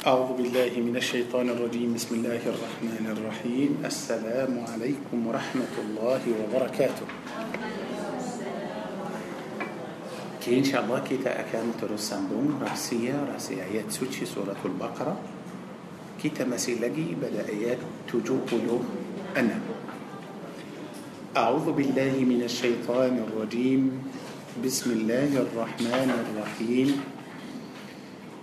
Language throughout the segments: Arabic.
أعوذ بالله من الشيطان الرجيم. بسم الله الرحمن الرحيم. السلام عليكم ورحمة الله وبركاته. كي إن شاء الله كتا أكان ترسم بوم رأسية رأسية آيات سوتشي سورة البقرة كتا مسي لقي بدأ آيات تجوب له أنا أعوذ بالله من الشيطان الرجيم بسم الله الرحمن الرحيم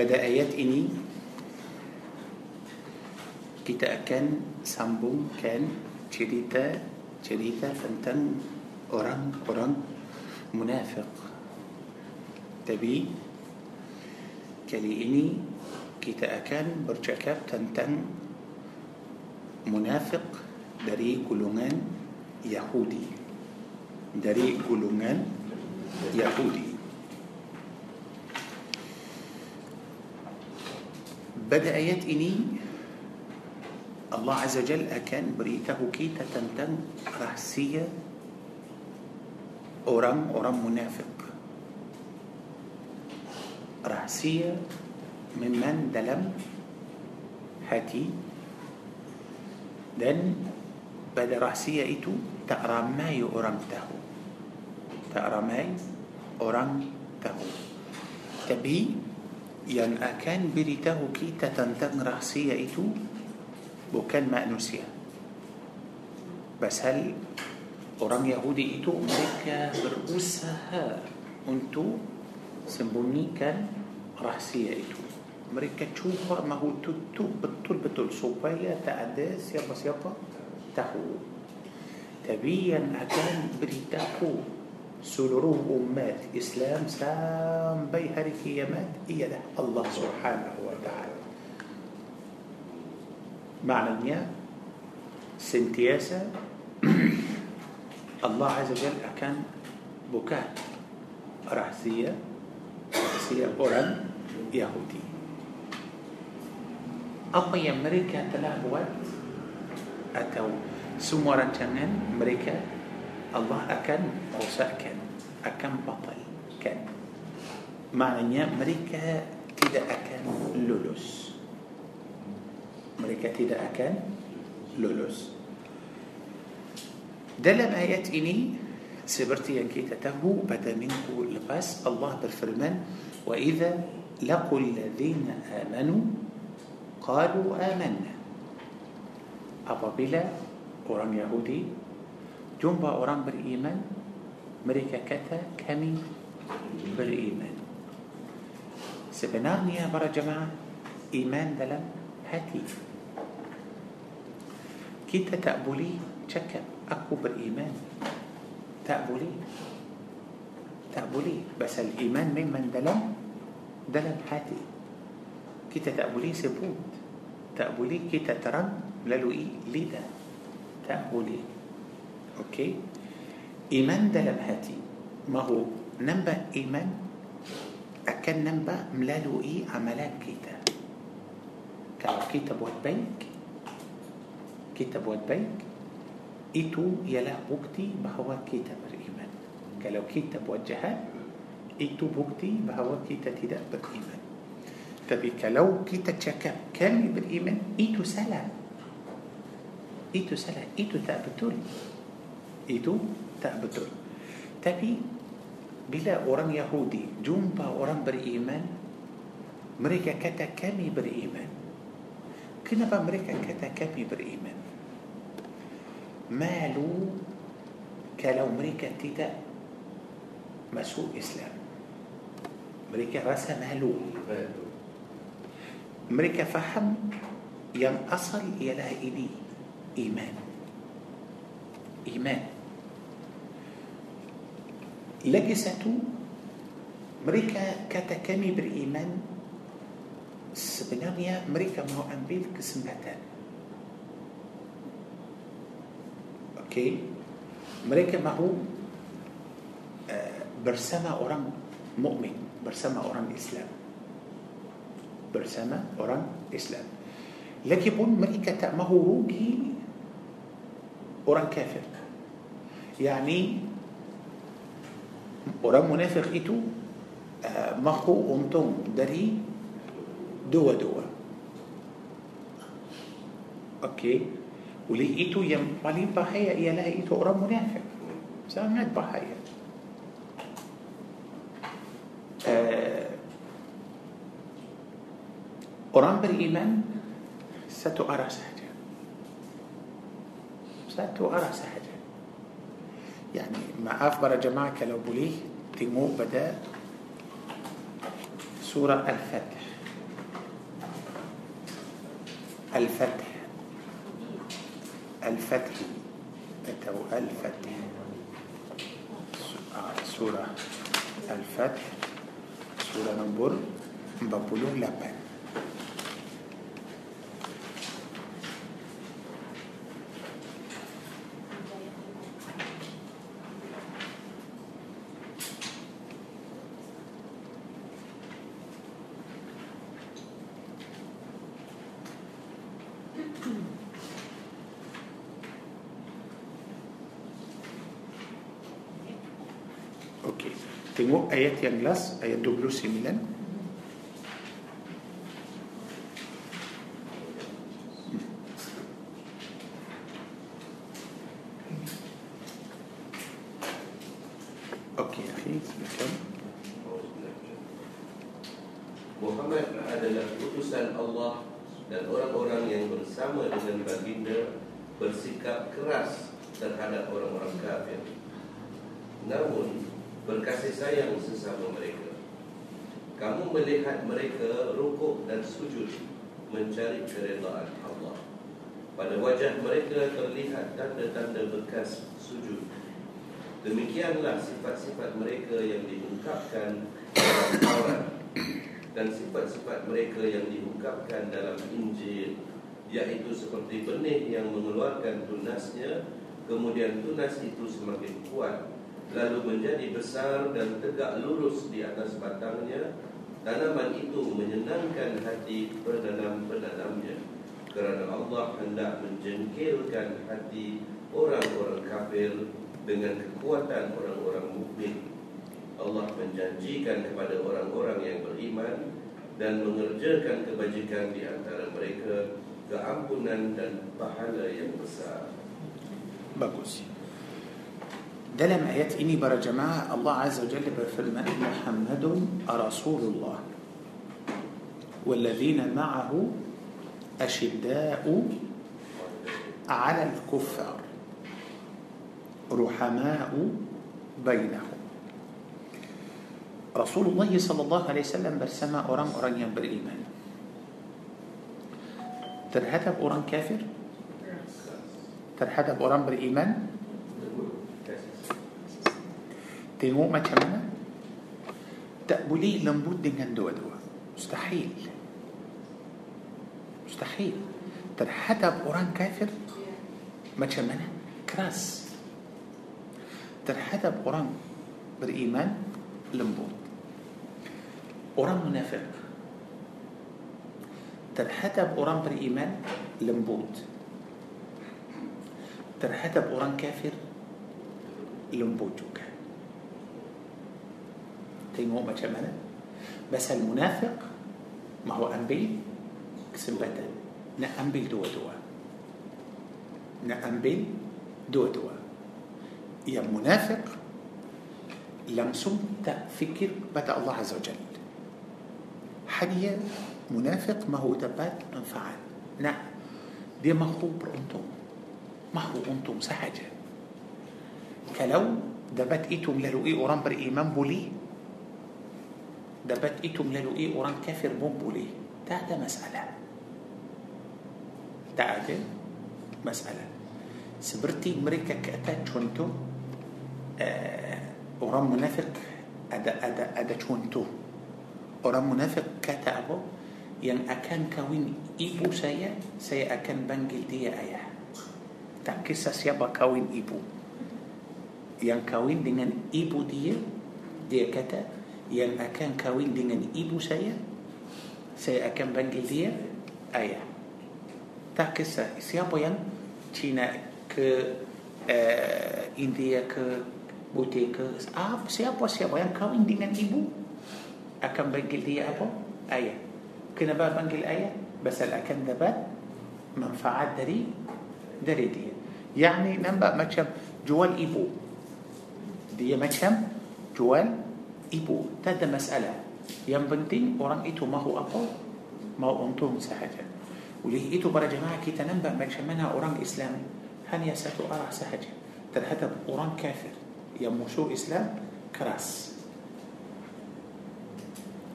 Pada ayat ini kita akan sambungkan cerita cerita tentang orang-orang munafik. Tapi kali ini kita akan bercakap tentang munafik dari golongan Yahudi. Dari golongan Yahudi. بدأت إني الله عز وجل أكان بريته كيتا تنتن رأسية. أورام أورام منافق. رأسية ممن دلم هاتي دن بدا رأسية إتو تقرأ أورام تهو. تقرأ أورام تهو. تبي yang akan beritahu kita tentang rahsia itu bukan manusia. Pasal orang Yahudi itu mereka berusaha untuk sembunyikan rahsia itu. Mereka cuba mahu tutup betul-betul supaya tak ada siapa-siapa tahu. Tapi yang akan beritahu سلرو أمات إسلام سام بيهرك يمات هي ده الله سبحانه وتعالى. معنى نيا سنتياسة. الله عز وجل أكان بكاء رحزية رحزية قرآن يهودي. أما يمريكا mereka telah buat atau semua rancangan الله أكن أوساء كان أكن بطل كان معنى مريكا تدا أكن لولوس. مريكا تدا أكن لولوس. دلم آيات إني سبرتي كي تتهو بدا منه لباس الله بالفرمان. وإذا لقوا الذين آمنوا قالوا آمنا. أبابيلا أورام يهودي جنبا أوران بالإيمان إيمان. مريكا كتا كمي بالإيمان إيمان. سبنانيا برا جماعة إيمان دلم هاتي. كتا تأبولي شكا أكو بالإيمان تأبولي تأبولي. بس الإيمان من من دلم؟ دلم هاتي. كتا تأبولي سبوت. تأبولي كتا ترن للوئي لدا تأبولي. أوكي ايمان دلم هاتي ما هو نمبا ايمان اكن نمبا ملالو اي عملات كيتا كتاب كتاب وات بنك كتاب وات بنك ايتو يلا بوكتي بهوا كتاب الايمان كلو كتاب وجهه ايتو بوكتي بهوا كيتا تدا بالايمان تبي كلو كيتا تشكا كامل بالايمان ايتو سلام ايتو سلام ايتو تابتولي itu tak betul. Tapi bila orang Yahudi jumpa orang beriman, mereka kata kami beriman. Kenapa mereka kata kami beriman? Malu kalau mereka tidak masuk Islam. Mereka rasa malu. Mereka faham yang asal ialah ini iman. Iman. لجسته مريكا كتكامي بالإيمان. سبنانيا مريكا ما هو أنبيل كسمتا أوكي؟ مريكا ما هو آه، برسمة أوران مؤمن برسمة أوران إسلام. برسمة أوران إسلام. لكن بون مريكا تأمه روجي أوران كافر. يعني orang munafik itu uh, mahu untung dari dua-dua. Okey. Oleh itu yang paling bahaya ialah itu orang munafik. Sangat bahaya. Uh, orang beriman satu arah sahaja. Satu arah sahaja. يعني ما أخبر جماعة لو بليه تيمو بدأ سورة الفتح. الفتح. الفتح. أتو الفتح. آه، سورة الفتح. سورة نبور بابلو لبن. Tengok ayat yang last Ayat 29 Okey, akhi, silakan. Muhammad adalah utusan Allah dan orang-orang yang bersama dengan baginda bersikap keras terhadap orang-orang kafir. Namun berkasih sayang sesama mereka. Kamu melihat mereka rukuk dan sujud mencari keredaan Allah. Mereka terlihat tanda-tanda bekas sujud. Demikianlah sifat-sifat mereka yang diungkapkan dalam Taurat dan sifat-sifat mereka yang diungkapkan dalam Injil yaitu seperti benih yang mengeluarkan tunasnya kemudian tunas itu semakin kuat lalu menjadi besar dan tegak lurus di atas batangnya tanaman itu menyenangkan hati penanam-penanamnya kerana Allah hendak menjengkelkan hati orang-orang kafir dengan kekuatan orang-orang mukmin Allah menjanjikan kepada orang-orang yang beriman dan mengerjakan kebajikan di antara mereka keampunan dan pahala yang besar. Bagus. dalam ayat ini para jemaah Allah Azza wa Jalla berfirman Muhammadun Rasulullah والذين معه أشداء على الكفار. رحماء بينهم. رسول الله صلى الله عليه وسلم برسم أوران أوران ينبر إيمان ترهدب أوران كافر ترهدب أوران بر إيمان تنمو ما كمانا تأبلي لنبود دنجان دوا دوا مستحيل مستحيل. ترى حتى قرآن كافر؟ ما تشمنه؟ كراس. ترى حتى قرآن بالإيمان لمبوط. قرآن منافق. ترى حتى قرآن بالإيمان لمبوط. ترى حتى قرآن كافر لمبوط. جوكا تيمو ما تشمنه؟ بس المنافق ما هو انبيه kesempatan Nak ambil dua-dua Nak ambil dua-dua Yang munafik Langsung tak fikir pada Allah Azza wa Jal Hanya munafik mahu dapat manfaat Nah Dia mahu beruntung Mahu untung sahaja Kalau dapat itu melalui orang beriman boleh dapat itu melalui orang kafir pun boleh tak ada masalah تعادل مسألة سبرتي مريكا كأتا تشونتو آه ورم منافق أدا أدا أدا تشونتو ورم منافق كأتا أبو ين أكان كوين إبو سيا سيا أكان بانجل دي أيا تاكسا سيابا كوين إبو ين كوين دينان إبو دي دي كتا ين أكان كوين دينان إبو سيا سيا أكان بانجل دي أيا Tak kisah siapa yang Cina ke uh, India ke Butik ke apa siapa siapa yang kawin dengan ibu akan panggil dia apa? Ayah. Kenapa panggil ayah? Pasal akan dapat manfaat dari dari dia. Yani nampak macam jual ibu. Dia macam jual ibu. Tak ada masalah. Yang penting orang itu mahu apa? Mau untung sahaja. وليه إيتو برا جماعة كي تنبأ ما جمعنا أوران إسلام هن يساتو أرع سهجة ترهتب أوران كافر. يا يموشو إسلام كراس.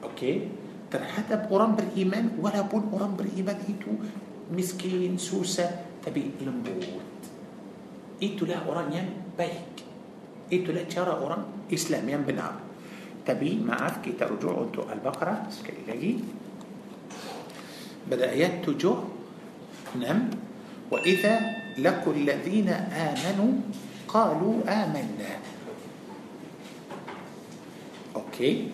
أوكي؟ ترهتب أوران بالإيمان ولا بون أوران بالإيمان. إيتو مسكين سوسة تبي لمبوت. إيتو لا أوران يم بيك إيتو لا ترى أوران إسلام يم بنار تبي ما عاد كي ترجعوا أنتو البقرة سكري لقي Pada ayat tujuh, enam, وإذا لقوا الذين آمنوا قالوا آمنا Okey.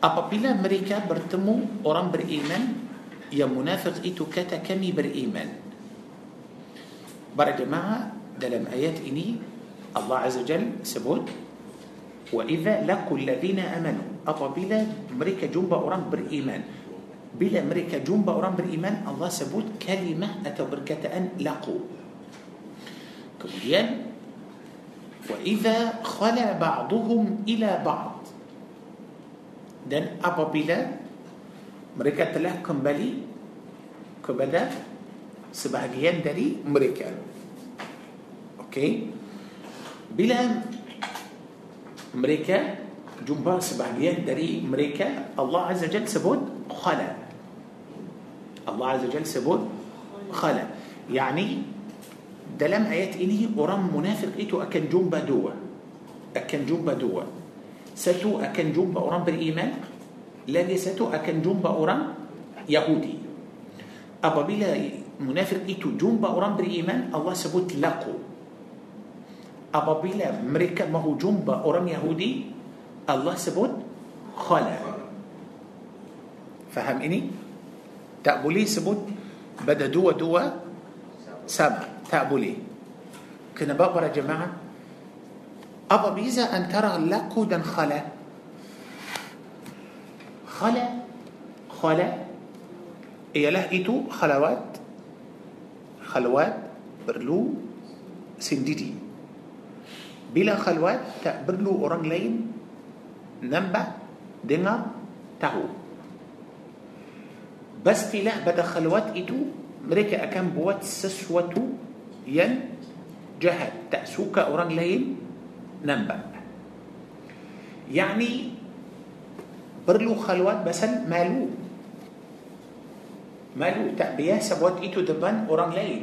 Apabila mereka bertemu orang beriman yang munafik itu kata kami beriman. Para jemaah dalam ayat ini Allah Azza Jal sebut wa idza laqul ladzina amanu apabila mereka jumpa orang beriman bila mereka jumpa orang beriman Allah sebut kalimah atau perkataan laqu kemudian idza khala ba'dhum ila ba'd dan apabila mereka telah kembali kepada sebahagian dari mereka okey bila mereka jumpa jumpa sebahagian dari mereka. الله عز وجل sebut خلا. الله عز وجل sebut خلا. يعني dalam ayat ini orang munafik itu akan jumpa dua. Akan jumpa dua. Satu akan jumpa orang beriman. الذي ستو أكن جمبا ورم يهودي. أبا بلا منافق ايتو جمبا ورم بالإيمان الله سبوت لقو. أبا بلا مريكا ما هو جنبا ورم يهودي Allah sebut khala faham ini tak boleh sebut pada dua-dua sama tak boleh kenapa para jemaah apa beza antara laku dan khala khala khala ialah itu khalawat khalwat perlu sendiri bila khalwat tak perlu orang lain nampak dengar tahu pastilah pada khalwat itu mereka akan buat sesuatu yang jahat tak suka orang lain nampak yani perlu khalwat pasal malu malu tak biasa buat itu depan orang lain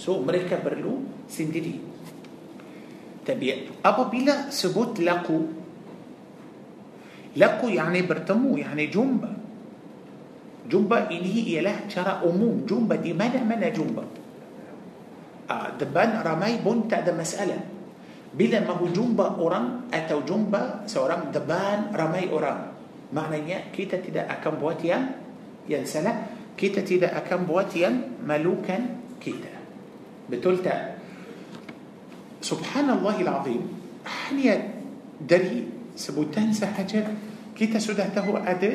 so mereka perlu sendiri tapi apabila sebut laku لكو يعني برتمو يعني جنبا. جنبا إليه إله شرى أموم. جنبا دي ملا ملا جنبا؟ آه دبان رماي بنت هذا مسألة. بلا ما هو جنبا أوران أتو جنبا سوران دبان رماي أوران. معنى يا كيتا تدا أكم بواتيا؟ ينسلا كيتا تدا أكم بواتيا ملوكا كيتا. بتلتا سبحان الله العظيم حنيا دري sebutan sahaja Kita sudah tahu ada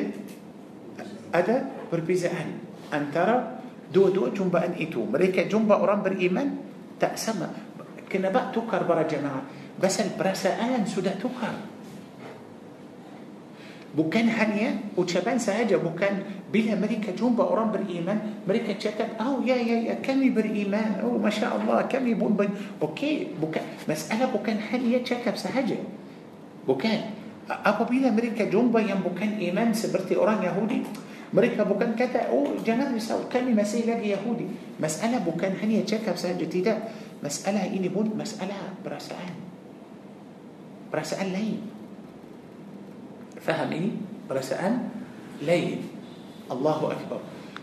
Ada perbezaan antara dua-dua jumpaan itu. Mereka jumpa orang beriman tak sama. Kenapa tukar para jemaah? Pasal perasaan sudah tukar. Bukan hanya ucapan sahaja, bukan bila mereka jumpa orang beriman, mereka cakap, oh ya ya ya kami beriman, oh masya Allah kami pun ber... Okey, bukan masalah bukan hanya cakap sahaja, bukan. Apabila mereka jumpa yang bukan iman seperti orang Yahudi, mereka bukan kata, oh jangan risau, kami masih lagi Yahudi. Masalah bukan hanya cakap saja, tidak. Masalah ini pun masalah perasaan. Perasaan lain. Faham ini? Perasaan lain. Akbar.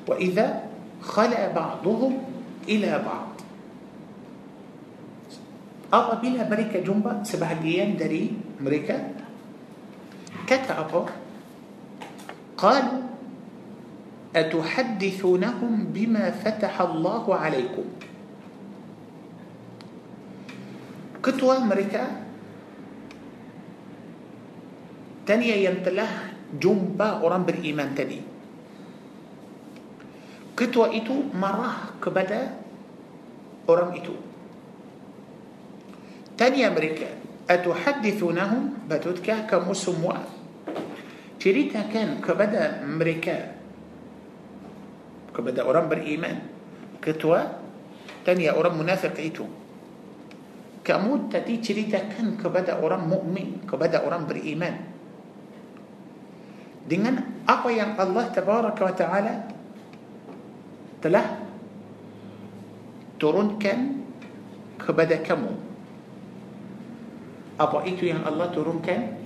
Wa idza khala ba'duhum ila ba'd. Apabila mereka jumpa sebahagian dari mereka kata apa? Qalu أتحدثونهم بما فتح الله عليكم ketua mereka tania yang telah jumpa orang beriman tadi ketua itu marah kepada orang itu تاني أمريكا أتحدثونهم؟ بتتكا كمسموا تريتا كان كبدأ أمريكا كبدأ أوران بالإيمان. كتوى تانية أوران منافق إيتو. كمود تتي تريتا كان كبدأ أوران مؤمن كبدأ أوران بالإيمان. دينا أقوى يعني الله تبارك وتعالى تلاه ترون كان كبدا كمود apa itu yang Allah turunkan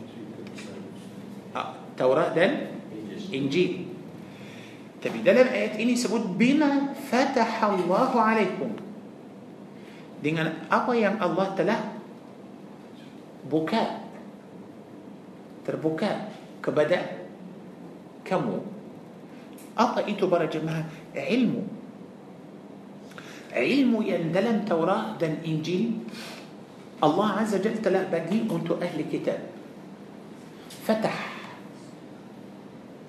Taurat dan Injil Tapi dalam ayat ini sebut bima fatahallahu alaikum. Dengan apa yang Allah telah buka terbuka kepada kamu. Apa itu para jemaah? Ilmu. Ilmu yang dalam Taurat dan Injil الله عز وجل قال bagi untuk أهل الكتاب فتح.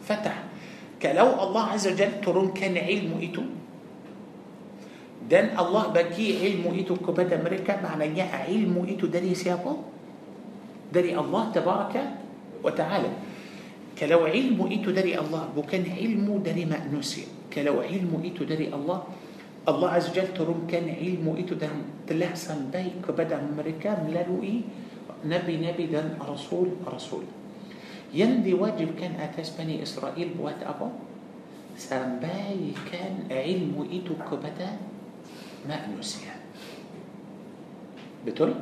فتح. Kalau الله عز وجل turunkan ilmu itu dan Allah bagi ilmu itu kepada mereka maknanya ilmu itu dari siapa dari الله تبارك وتعالى. Kalau ilmu itu dari Allah bukan ilmu dari manusia. Kalau ilmu itu dari Allah الله عز وجل turunkan ilmu itu dan telah sampai kepada mereka melalui nabi-nabi dan rasul-rasul. Yang diwajibkan atas بني إسرائيل buat apa sampaikan ilmu itu kepada manusia Betul?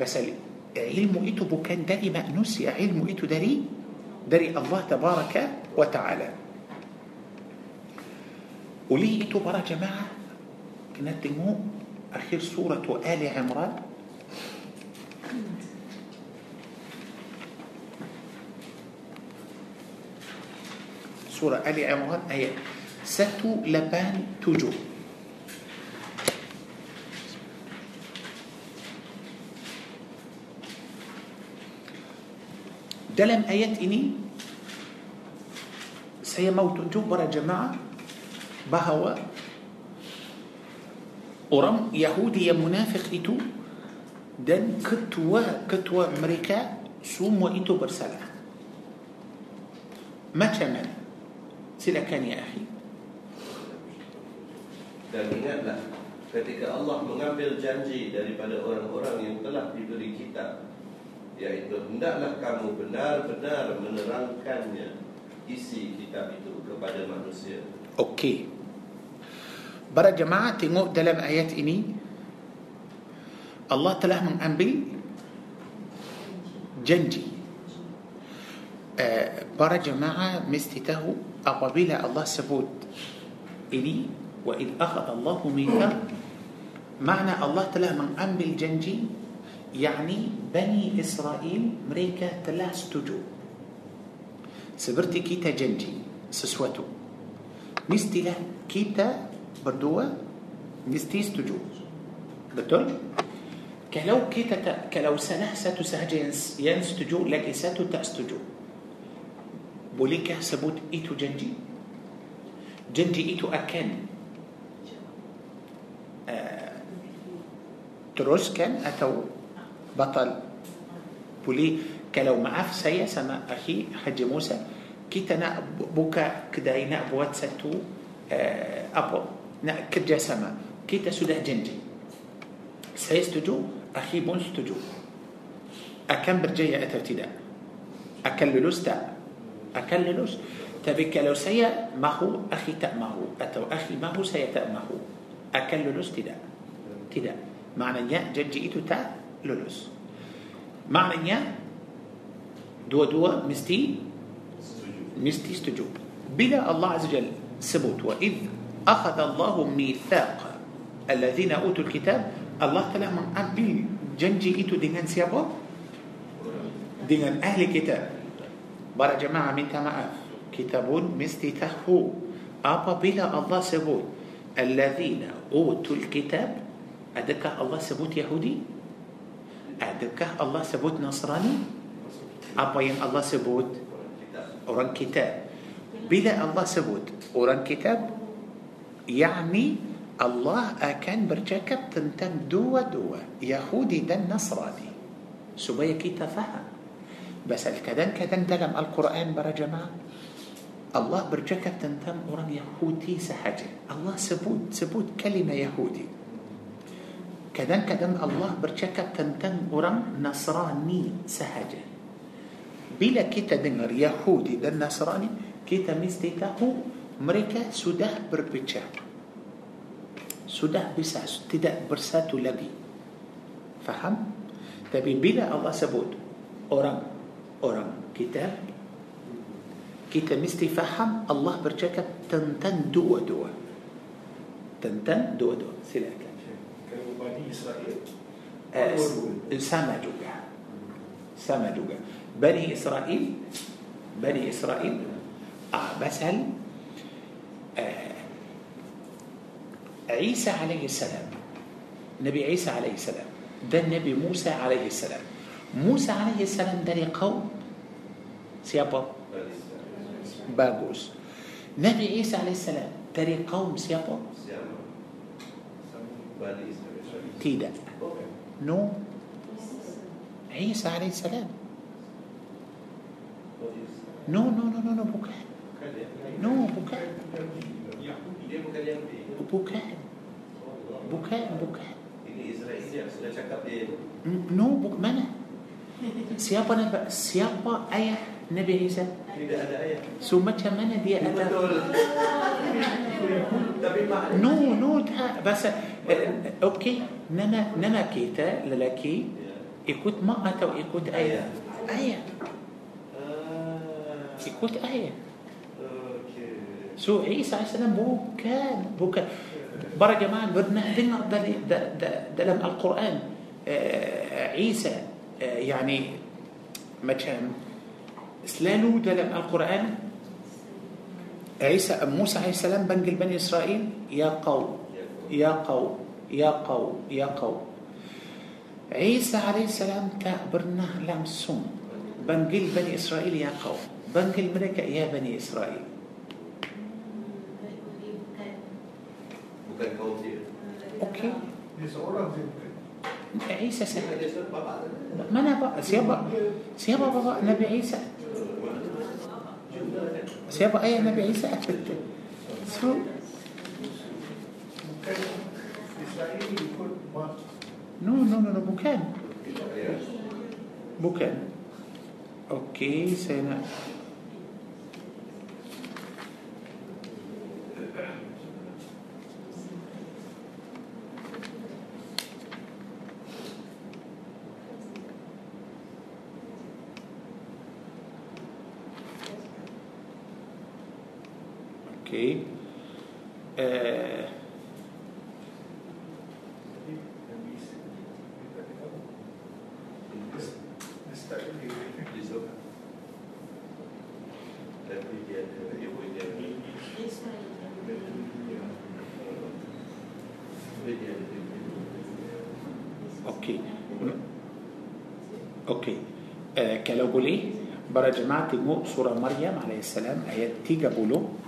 Sebab ilmu itu bukan dari manusia ilmu itu dari? Dari Allah تبارك وتعالى. Boleh kita para jemaah kan temu akhir سورة آل عمران؟ سورة آل عمران آية. satu lapan tujuh دلم آيات إني. سيموت موت برا جماعة. Bahawa orang Yahudi yang munafik itu dan ketua-ketua mereka semua itu bersalah macam mana Silakan ya akhi. Dan ingatlah ketika Allah mengambil janji daripada orang-orang yang telah diberi kitab yaitu hendaklah kamu benar-benar menerangkannya isi kitab itu kepada manusia. Okey. برا جماعة تنو دلم آيات إني الله تلاه من أنبي جنجي برا جماعة مستته أقبل الله سبوت إني وإذ أخذ الله ميثاق makna Allah telah mengambil janji يعني بني إسرائيل mereka telah setuju seperti kita janji sesuatu mestilah kita berdua mesti setuju betul kalau kita kalau satu satu sahaja yang setuju lagi satu tak setuju bolehkah sebut itu janji? Janji itu akan. آه، teruskan atau batal. Boleh kalau maaf saya sama أخي Haji Musa. Kita nak buka kedai nak buat satu آه، apa. Nak kerjasama kita sudah janji saya setuju akhi pun setuju akan berjaya atau tidak akan lulus tak akan lulus tapi kalau saya mahu akhi tak mahu atau akhi mahu saya tak mahu akan lulus tidak tidak maknanya janji itu tak lulus maknanya dua-dua mesti mesti setuju bila Allah Azza Jal sebut wa id أخذ الله ميثاق الذين أوتوا الكتاب. الله تعالى من أبل janji itu dengan siapa dengan أهل الكتاب para jemaah minta maaf kita pun mesti tahu apabila Allah sebut الذين أوتوا الكتاب ada Allah sebut Yahudi ada Allah sebut Nasrani apa yang Allah sebut orang kitab bila Allah sebut orang kitab يعني Allah akan bercakap tentang dua-dua Yahudi dan Nasrani. Supaya kita faham. Sebab kadang-kadang dalam القرآن para jemaah. Allah bercakap tentang orang Yahudi sahaja. Allah sebut sebut kalimah Yahudi. Kadang-kadang Allah bercakap tentang orang Nasrani sahaja. Bila kita dengar Yahudi dan Nasrani كي تمستي تهو mereka sudah berpecah sudah bisa tidak bersatu lagi faham tapi bila Allah sebut orang orang kita kita mesti faham Allah bercakap tentang dua-dua tentang dua-dua silakan Kalau Bani Israel eh, sama juga sama juga Bani Israel Bani Israel ah basal eh, آه عيسى عليه السلام. نبي عيسى عليه السلام. ده النبي موسى عليه السلام. موسى عليه السلام ده قوم سيابا. باغوس نبي عيسى عليه السلام ده قوم سيابا. تيدا نو. عيسى عليه السلام. نو نو نو نو بكان Israel dia sudah cakap dia. no bukan mana siapa Nabi siapa ayah Nabi Isa Tidak ada ayat. so macam mana dia ada no no tak bahasa eh, okey nama nama kita lelaki ikut mak atau ikut ayah ayah Ah, ikut ayah. سو عيسى عليه السلام بكى بكى برا جمال بدنا دينار دلم القرآن. آه، عيسى آه، يعني ما كان. سلالو دلم القرآن. عيسى موسى عليه السلام بنج بني إسرائيل. يا قو يا قو يا قو يا قو عيسى عليه السلام تعبرنا لمسون بنجل بني إسرائيل يا قو بنجل ملك يا بني إسرائيل. Je bukan Isa sahaja. Dia sebab bapak tu. Mana pak? Siapa? Siapa bapa Nabi Isa? Siapa ayah Nabi Isa? So, Bukan. Bukan. Okey, saya nak Okey. Eh, Tapi Nabi Isa Dia tak tahu Dia start dia Dia sebab. Tapi dia ada dia boleh dia ada. Tapi dia ada. okey. Okey. Eh, kalau بولي. برجمات مو سورة مريم عليه السلام آيات تيجا بولو.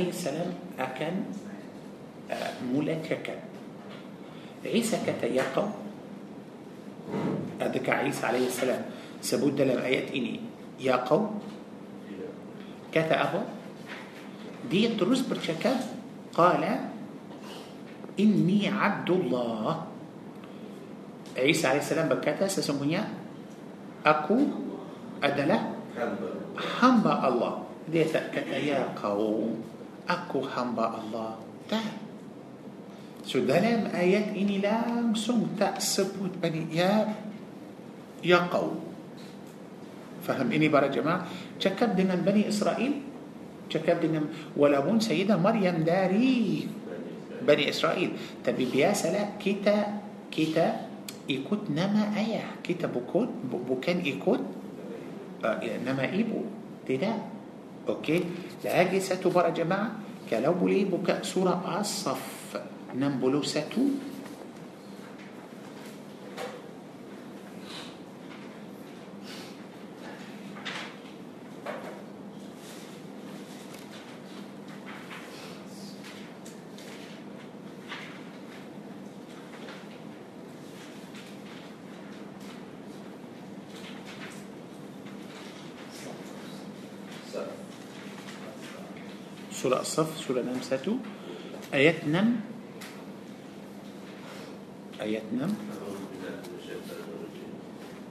عليه السلام أكن آه، ملك كان عيسى كتا يقو أدك عيسى عليه السلام. سبود لم آيات إني يقو كتا أبو دي تروس برشكا قال إني عبد الله. عيسى عليه السلام بكتا سسمونيا أكو أدلة. حمى الله. دي كتا يا قوم aku hamba Allah. Tak. So dalam ayat ini langsung tak sebut bani ya ya kaum. Faham ini para jemaah? Cakap dengan Bani Israel, cakap dengan walaupun Sayyidah Maryam dari Bani Israel. Tapi biasalah kita kita ikut nama ayah. Kita bukan bu- bukan ikut uh, nama ibu. Tidak. Okay? Lagi satu يا جماعة kalau boleh buka سورة الصف. enam puluh surah As-Saff surah 61 ayat 6 ayat 6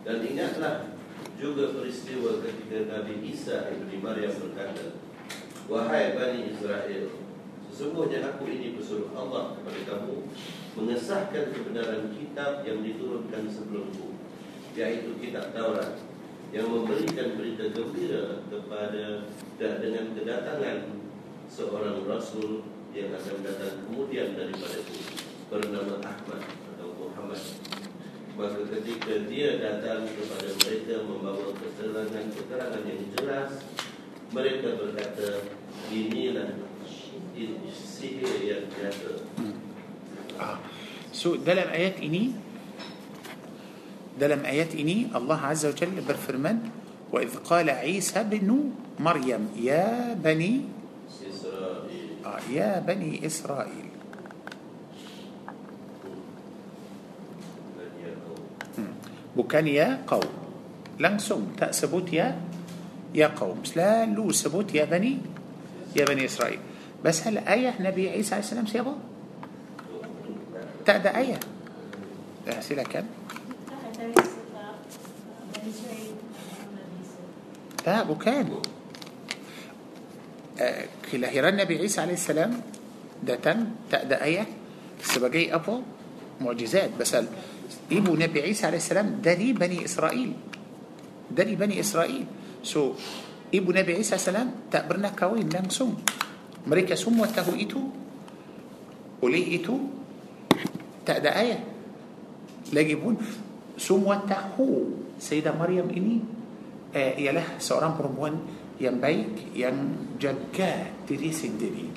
Dan ingatlah juga peristiwa ketika Nabi Isa ibni Maryam berkata, Wahai Bani Israel, sesungguhnya aku ini pesuruh Allah kepada kamu mengesahkan kebenaran kitab yang diturunkan sebelumku, yaitu kitab Taurat yang memberikan berita gembira kepada dan dengan kedatangan seorang rasul yang akan datang kemudian daripadaku bernama Ahmad atau Muhammad Maka ketika dia datang kepada mereka membawa keterangan-keterangan yang jelas Mereka berkata Inilah sihir yang nyata Ah. So dalam ayat ini dalam ayat ini Allah Azza wa Jalla berfirman وإذ قال عيسى بن مريم يا بني آه يا بني إسرائيل kaum Hmm. bukan ya qaum langsung tak sebut ya ya qaum selalu sebut ya bani ya bani Israel بس هل آية نبي عيسى عليه السلام ada ayat eh, silakan tak bukan uh, kelahiran Nabi Isa AS datang tak ada ayat sebagai apa mukjizat pasal ibu Nabi Isa AS dari Bani Israel dari Bani Israel so ibu Nabi Isa AS tak pernah kahwin langsung mereka semua tahu itu oleh itu tak ada ayat lagipun semua tahu Sayyidah Maryam ini eh, ialah seorang perempuan yang baik yang jaga diri sendiri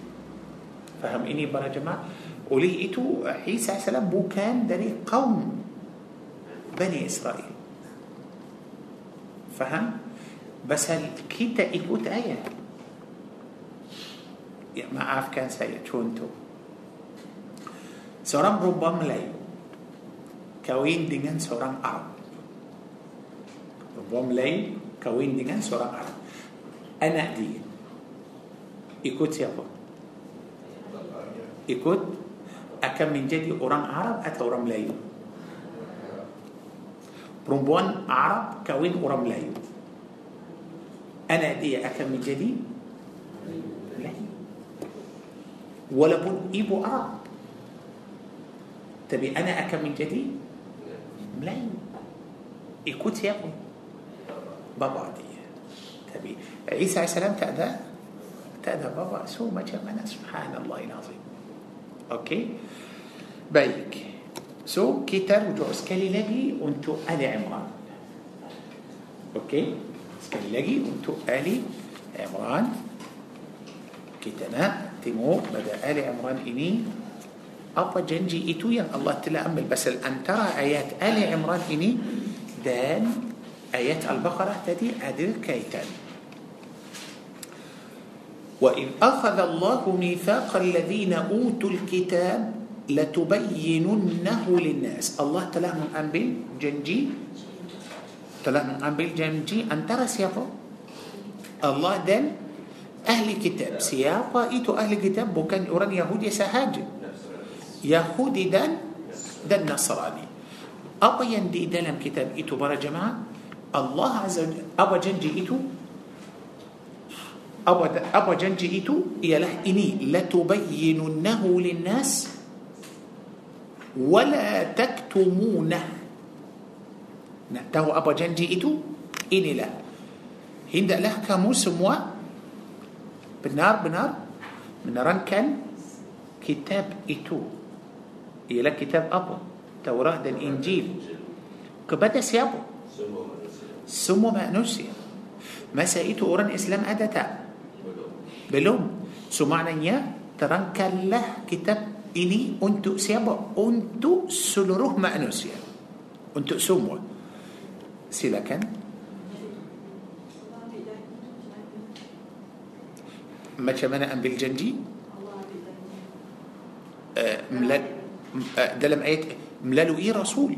faham ini para jemaah oleh itu Isa AS bukan dari kaum Bani Israel faham pasal kita ikut ayat ya, maafkan saya contoh seorang perempuan Melayu kahwin dengan seorang Arab perempuan Melayu kahwin dengan seorang Arab anak dia ikut siapa ikut akan menjadi orang Arab atau orang Melayu. Perempuan Arab kahwin orang Melayu. Anak dia akan menjadi? Melayu. Walaupun ibu Arab. Tapi anak akan menjadi? Melayu. Ikut siapa bapa dia tapi عيسى عليه السلام tak ada? Tak ada bapa so macam mana سبحان الله العظيم. Okay? Baik. So kita rujuk sekali lagi untuk آل عمران. Okay? Sekali lagi untuk آل عمران. Kita nak temu pada آل عمران ini. Apa janji itu yang Allah telah ambil. Sebab antara ayat آل عمران ini. Dan ayat البقرة tadi ada kaitan. وإن أخذ الله ميثاق الذين أوتوا الكتاب لتبيننه للناس. Allah telah mengambil janji telah mengambil janji antara siapa Allah dan ahli kitab siapa itu ahli kitab bukan orang Yahudi sahaja Yahudi dan dan Nasrani apa yang di dalam kitab itu para jemaah الله عز وجل apa janji itu apa janji itu ialah ini لتبيننه للناس wala taktumunah nak tahu apa janji itu inilah hendaklah kamu semua benar-benar menerangkan kitab itu ialah kitab apa Taurat dan Injil kepada siapa semua manusia masa itu orang Islam ada tak Belum so maknanya terangkanlah kitab ini untuk siapa untuk seluruh manusia untuk semua silakan macam mana ambil janji uh, uh, dalam ayat melalui rasul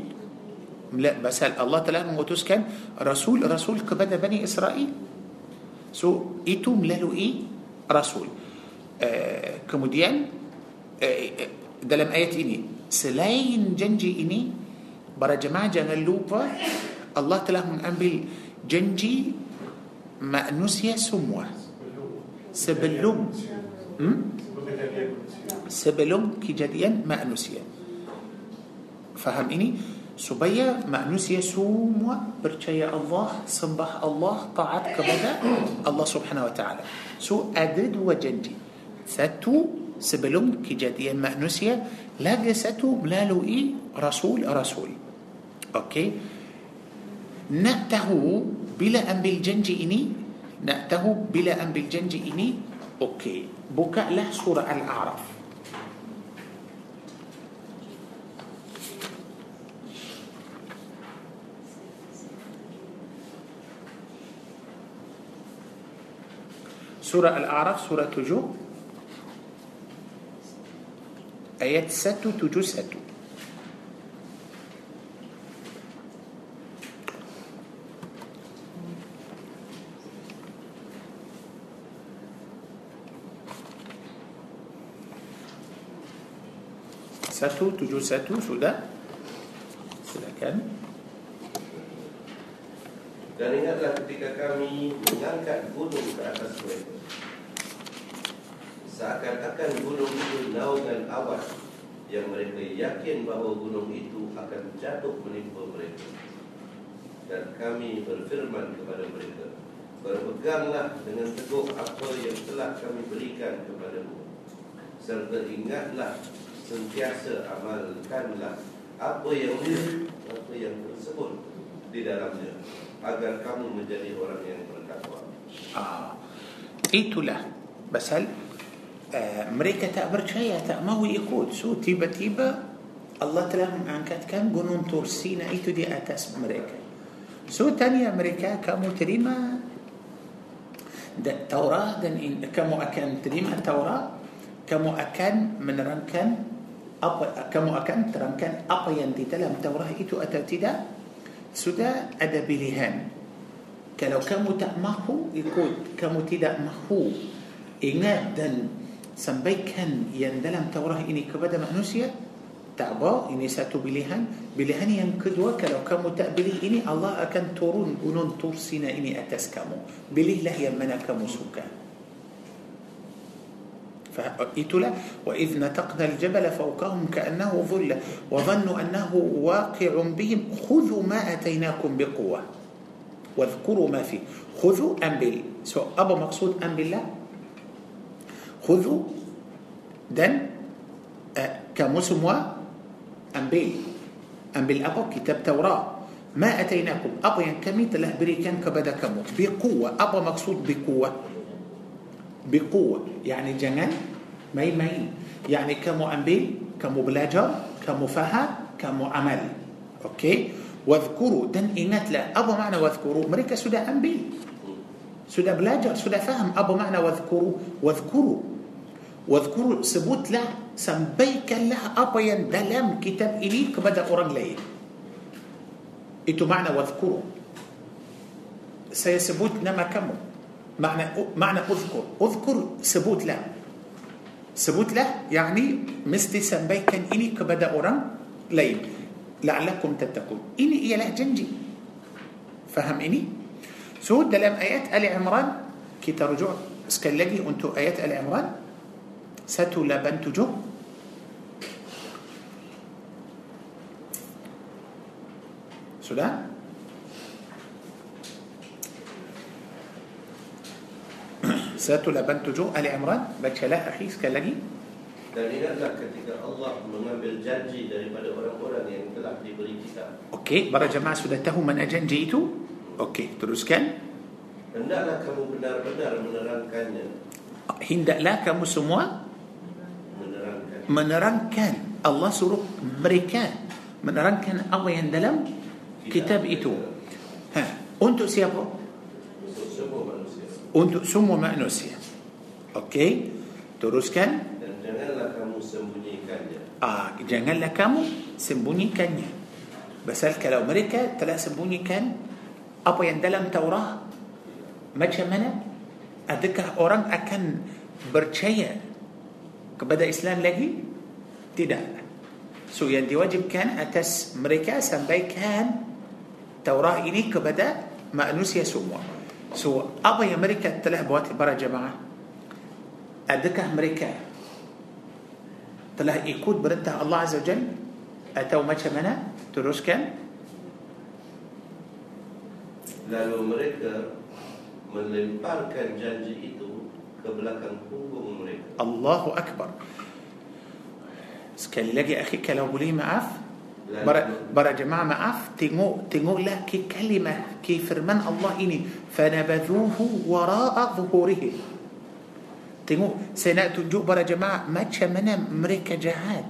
pasal Allah telah mengutuskan rasul-rasul kepada Bani Israel so itu melalui rasul. آه، kemudian آه، آه، dalam ayat ini. Selain janji ini para jemaah jangan lupa Allah telah mengambil janji manusia semua. Sebelum. Sebelum kejadian manusia faham ini? Supaya manusia semua percaya Allah sembah Allah taat kepada الله سبحانه وتعالى. So ada dua janji satu sebelum kejadian manusia lagi satu melalui rasul-rasul. Okay. Nak tahu bila ambil janji ini. Nak tahu bila ambil janji ini. Okay. Bukalah سورة الأعراف. سورة الأعراف سورة تجو. آيات ساتو تجو ساتو ساتو تجو ساتو سودا سودا كان Dan ingatlah ketika kami mengangkat gunung ke atas mereka. Seakan-akan gunung itu naungan awan Yang mereka yakin bahawa gunung itu akan jatuh menimpa mereka. Dan kami berfirman kepada mereka Berpeganglah dengan teguh apa yang telah kami berikan kepadamu. Serta ingatlah sentiasa amalkanlah apa yang apa yang tersebut di dalamnya agar kamu menjadi orang yang bertakwa. Ah, itulah pasal uh, mereka tak percaya tak mahu ikut so tiba-tiba Allah telah mengangkatkan gunung Tur Sina itu di atas mereka so tanya mereka kamu terima Taurat dan kamu akan terima Taurat kamu akan menerangkan apa kamu akan terangkan apa yang di dalam Taurat itu atau tidak sudah ada pilihan. Kalau kamu tak mahu ikut. Kamu tidak mahu. Ingat dan sampaikan yang dalam Taurat ini kepada manusia tak apa ini satu pilihan. Pilihan yang kedua kalau kamu tak pilih ini Allah akan turun gunung Tur Sina ini atas kamu. Pilihlah yang mana kamu suka فإتلا وإذ نتقنا الجبل فوقهم كأنه ظلة وظنوا أنه واقع بهم. خذوا ما أتيناكم بقوة. واذكروا ما فيه خذوا أم بال سو أبا مقصود أم بالله؟ خذوا دن كمسموا أم بال. أم بالأبا كتاب توراة. ما أتيناكم. apa yang kami telah kepada kamu biquwah apa maksud biquwah بقوة. يعني jangan main main يعني kamu ambil kamu belajar kamu kamu belajar kamu kamu amal. Okay? واذكروا. dan ingatlah. apa makna واذكروا. mereka sudah ambil. sudah belajar sudah faham. apa makna واذكروا. واذكروا. واذكروا. sebutlah. sampaikanlah apa yang dalam. kitab إليك. pada orang lain itu makna واذكروا. saya sebut nama kamu. makna makna أذكر. أذكر sebutlah. sebutlah يعني mesti sampaikan ini kepada orang lain. لعلكم تتقون. ialah janji. faham ini? so dalam ayat آل عمران. kita rujuk sekali lagi untuk ayat آل عمران. satu satu lapan tujuh سودان؟ Satu lapan tujuh Ali Imran Bacalah akhi sekali lagi Dan ingatlah ketika Allah mengambil janji daripada orang-orang yang telah diberi kitab Okey, para jemaah sudah tahu mana janji itu? Okey, teruskan Hendaklah kamu benar-benar menerangkannya Hendaklah kamu semua Menerangkan menerangkan Allah suruh mereka menerangkan apa yang dalam kitab itu ha, untuk siapa? Untuk semua untuk semua manusia. Okey? Teruskan. Dan janganlah kamu sembunyikannya ah, janganlah kamu sembunyikannya. Pasal kalau mereka telah sembunyikan apa yang dalam Taurat macam mana? Adakah orang akan percaya kepada Islam lagi? Tidak. So yang diwajibkan atas mereka sampaikan Taurat ini kepada manusia semua so apa yang mereka telah buat para jemaah adakah mereka telah ikut perintah Allah Azza wa Jal atau macam mana teruskan Lalu mereka melemparkan janji itu ke belakang punggung mereka Allahu Akbar sekali lagi akhi kalau boleh maaf Bara, bara jemaah maaf tengok tengoklah ke kalimah ke firman Allah ini fanabadhuhu wara'a zuhurihim tengok saya nak tunjuk para jemaah macam mana mereka jahat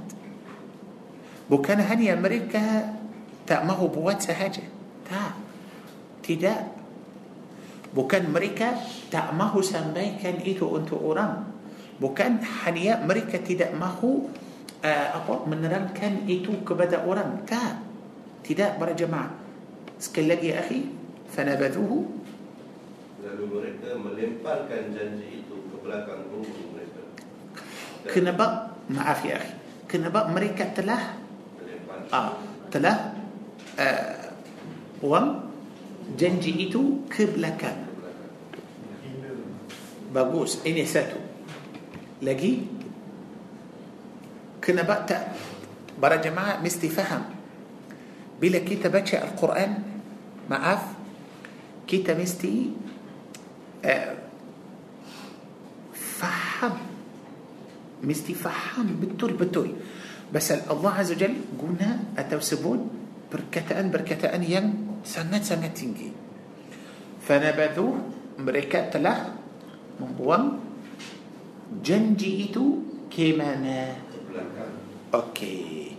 bukan hanya mereka tak mahu buat sahaja tak tidak bukan mereka tak mahu sampaikan itu untuk orang bukan hanya mereka tidak mahu uh, apa menerangkan itu kepada orang? Tak. Tidak para jemaah. Sekali lagi akhi fanabadhuhu Lalu mereka melemparkan janji itu ke belakang punggung mereka. Dan kenapa maaf ya akhi. Kenapa mereka telah ah, telah uh, buang janji itu ke belakang. Bagus. Ini satu. Lagi كنا بقت برا جماعة مستي فهم. بلا كيتا بتشا القرآن معاف كيتا مستي آه، فهم. مستي فهم بتول بتول بس الله عز وجل قلنا أتوسبون؟ بركة أن بركة أن ين سنة سنة تنجي. فنبذوه مريكا تلاه من بوام جنجي إتو كيمانه Okey.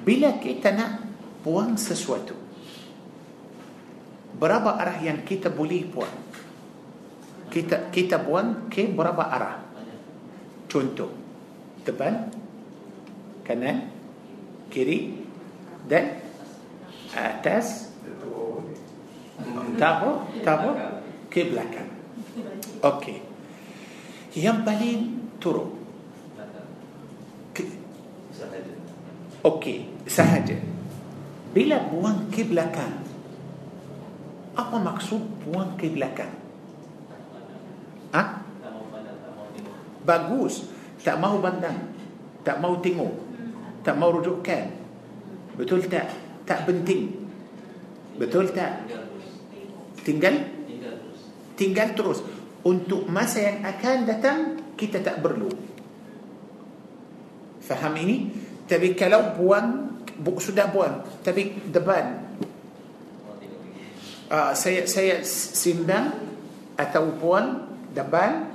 Bila kita nak buang sesuatu, berapa arah yang kita boleh buang? Kita kita buang ke berapa arah? Contoh, depan, kanan, kiri, dan atas, tahu, tahu, ke belakang. Okey. Yang paling turun. Ke- sahaja Okey, sahaja. Bila buang ke belakang, apa maksud buang ke belakang? Ah, bagus. Tak mahu pandang, tak mahu tengok, tak mahu rujukkan. Betul tak? Tak penting. Betul tak? Tinggal tinggal terus. Untuk masa yang akan datang kita tak perlu. Faham ini? Tapi kalau buang bu, sudah buang, tapi depan uh, saya saya simbang ataupun depan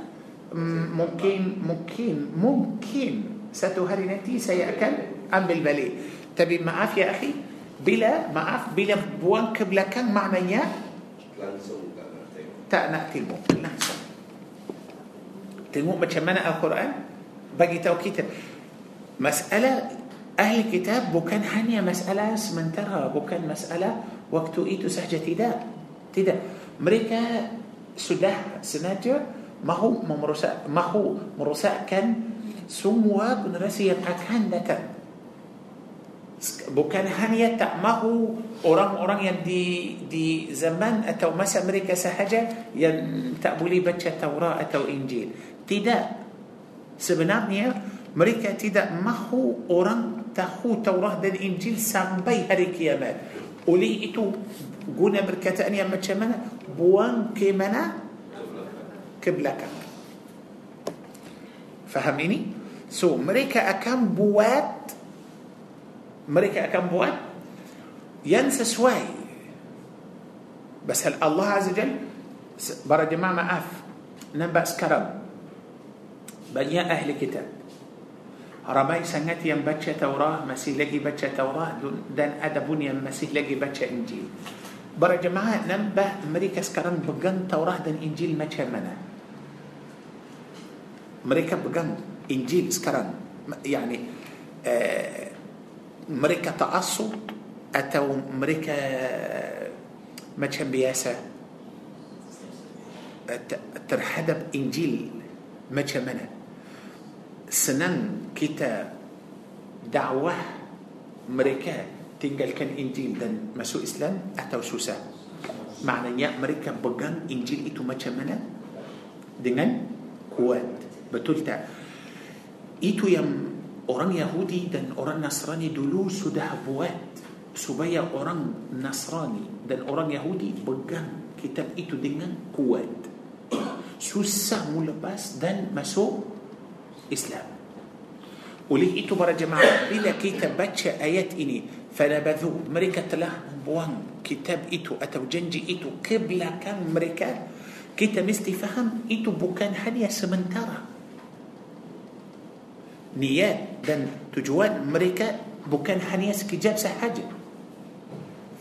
mm, mungkin mungkin mungkin satu hari nanti saya akan ambil balik tapi maaf ya akhi bila maaf bila buang ke belakang maknanya Langsung tak nak tengok langsung tengok macam mana Al-Quran bagi tahu kita masalah ahli kitab bukan hanya masalah sementara bukan masalah waktu itu sahaja tidak. Tidak. Mereka sudah sengaja mahu memerosak mahu merosakkan semua generasi yang akan datang. Bukan hanya tak mahu orang-orang yang di di zaman atau masa mereka sahaja yang tak boleh baca Taurat atau Injil. Tidak. Sebenarnya mereka tidak mahu orang تخو توراة دل إنجيل سامبي هري كيامات. ولي إتو قونا بركات أني أما بوان كيمنا؟ كبلكا. فهميني سو so, مريكا أكام بوات؟ مريكا أكام بوات؟ ينسى سواي. بس هل الله عز وجل برد ما ما أف. نبأ سكرم بل أهل كتاب. رباي سنت يم بچة توراة مسيح لجي بچة توراة دن أدبون يم مسيح لجي بچة إنجيل. برا جماعة نمبا مريكا سكران بغن توراة دن إنجيل مچة منا مريكا بغن إنجيل سكران. يعني آه، مريكا تعصو أتو مريكا آه، مچة بياسة ترحدب إنجيل مچة منة. Senang kita dakwah mereka tinggalkan Injil dan masuk Islam atau susah? Maknanya mereka pegang Injil itu macam mana? Dengan kuat. Betul tak? Itu yang orang Yahudi dan orang Nasrani dulu sudah buat supaya orang Nasrani dan orang Yahudi pegang kitab itu dengan kuat. Susah melepas dan masuk إسلام. وليه إيتو برا جماعة بلا كتاب باتشا آيات إني فنبذو مريكا تلاه بوان كتاب إيتو أتو جنجي إيتو كبلا كان مريكا كتاب مستي فهم إيتو بوكان هنيا سمنترا نيات دن تجوان مريكا بوكان هنيا سكي جاب سحاجة.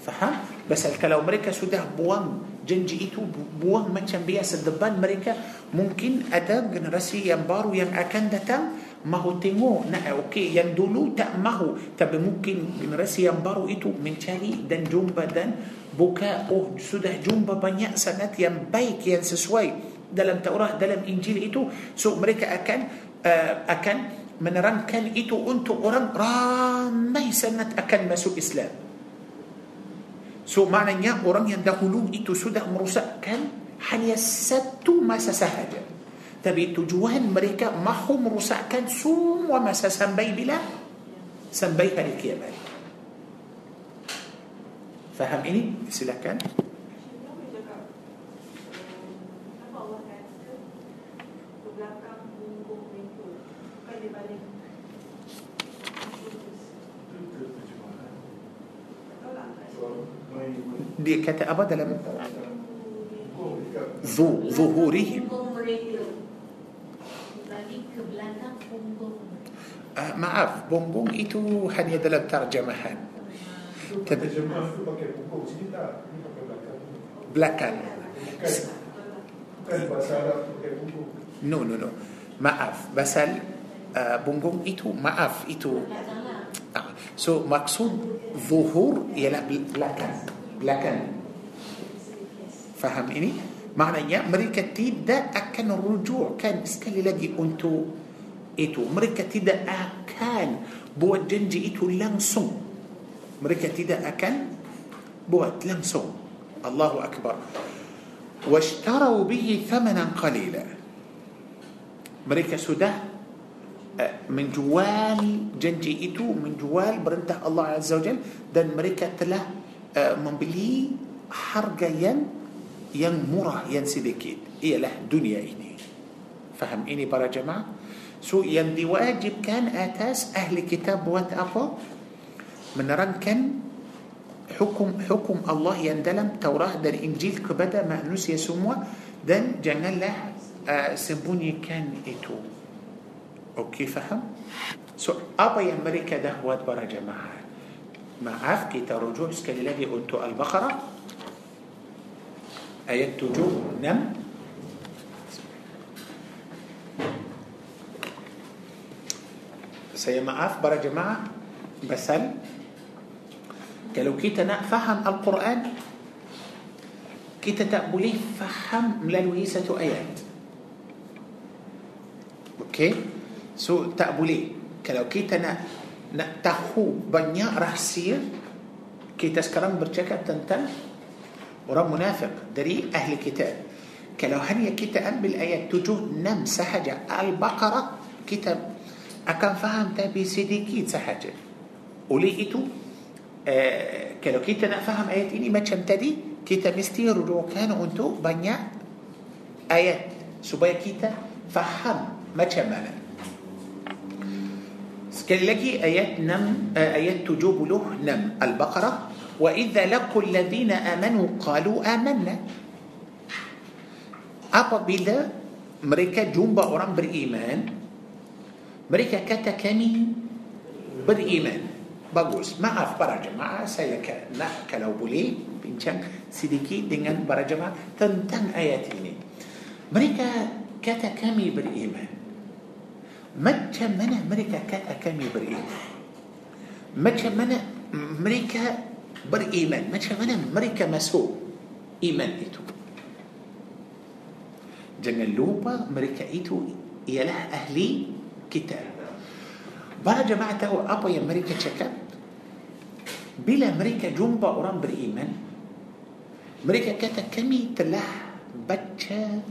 فهم؟ بس الكلام مريكا سوداه بوان. Janji itu buang macam biasa. Depan mereka mungkin ada generasi yang baru yang akan datang mahu tengok nah okey yang dulu tak mahu. Tapi mungkin generasi yang baru itu mencari dan jumpa dan buka oh sudah jumpa banyak sangat yang baik yang sesuai dalam Taurat dalam Injil itu. So mereka akan uh, akan menerangkan itu untuk orang ramai sangat akan masuk Islam So maknanya orang yang dahulu itu sudah merosakkan hanya satu masa sahaja. Tapi tujuan mereka mahu merosakkan semua masa sampai bila? Sampai hari kiamat. Faham ini? Silakan. ليكت أبدا لم ظو ظهورهم. آه، ما عرف بومبوم إتو حن يدل ترجمة. حن بلاكان نو نو نو. ما عرف بس ال آه، بومبوم إتو ما عرف إتو آه، سو مقصود ظهور يلا بلاكان لكن فهميني معنى مريكا تيدا أكن الرجوع كان اسكالي لدي أنتو itu mereka tidak akan buat janji itu langsung mereka tidak akan buat langsung الله أكبر واشتروا به ثمنا قليلا mereka sudah menjual janji itu menjual perintah الله عز وجل dan mereka telah uh, membeli harga yang yang murah yang sedikit ialah dunia ini faham ini para jemaah so yang diwajibkan atas ahli kitab buat apa menerangkan hukum hukum Allah yang dalam Taurat dan Injil kepada manusia semua dan janganlah uh, sembunyikan itu. Okey faham? So apa yang mereka dah buat para jemaah? ما عاف كيتا رجوع سكالي لدي أنتو البقرة؟ ayat tujuh enam si maaf para jemaah بسل. kalau kita faham القرآن؟ kita tak boleh faham melalui satu ayat okay? so tak boleh kalau kita nak tahu banyak rahsia kita sekarang bercakap tentang orang munafik dari ahli kitab kalau hanya kita ambil ayat 7 6 sahaja Al-Baqarah kita akan faham tapi sedikit sahaja oleh itu uh, kalau kita nak faham ayat ini macam tadi kita mesti rujukan untuk banyak ayat supaya kita faham macam mana sekali lagi ayat 6 uh, ayat 76 Al-Baqarah wa idza laqul ladzina amanu qalu amanna apabila mereka jumpa orang beriman mereka kata kami beriman bagus maaf para jemaah saya nak kalau boleh bincang sedikit dengan para jemaah tentang ayat ini mereka kata kami beriman macam mana mereka kata kami beriman macam mana mereka beriman macam mana mereka masuk iman itu jangan lupa mereka itu ialah ahli kitab. para jemaah tahu apa yang mereka cakap bila mereka jumpa orang beriman أمريكا كاتا كامي تلاه بچا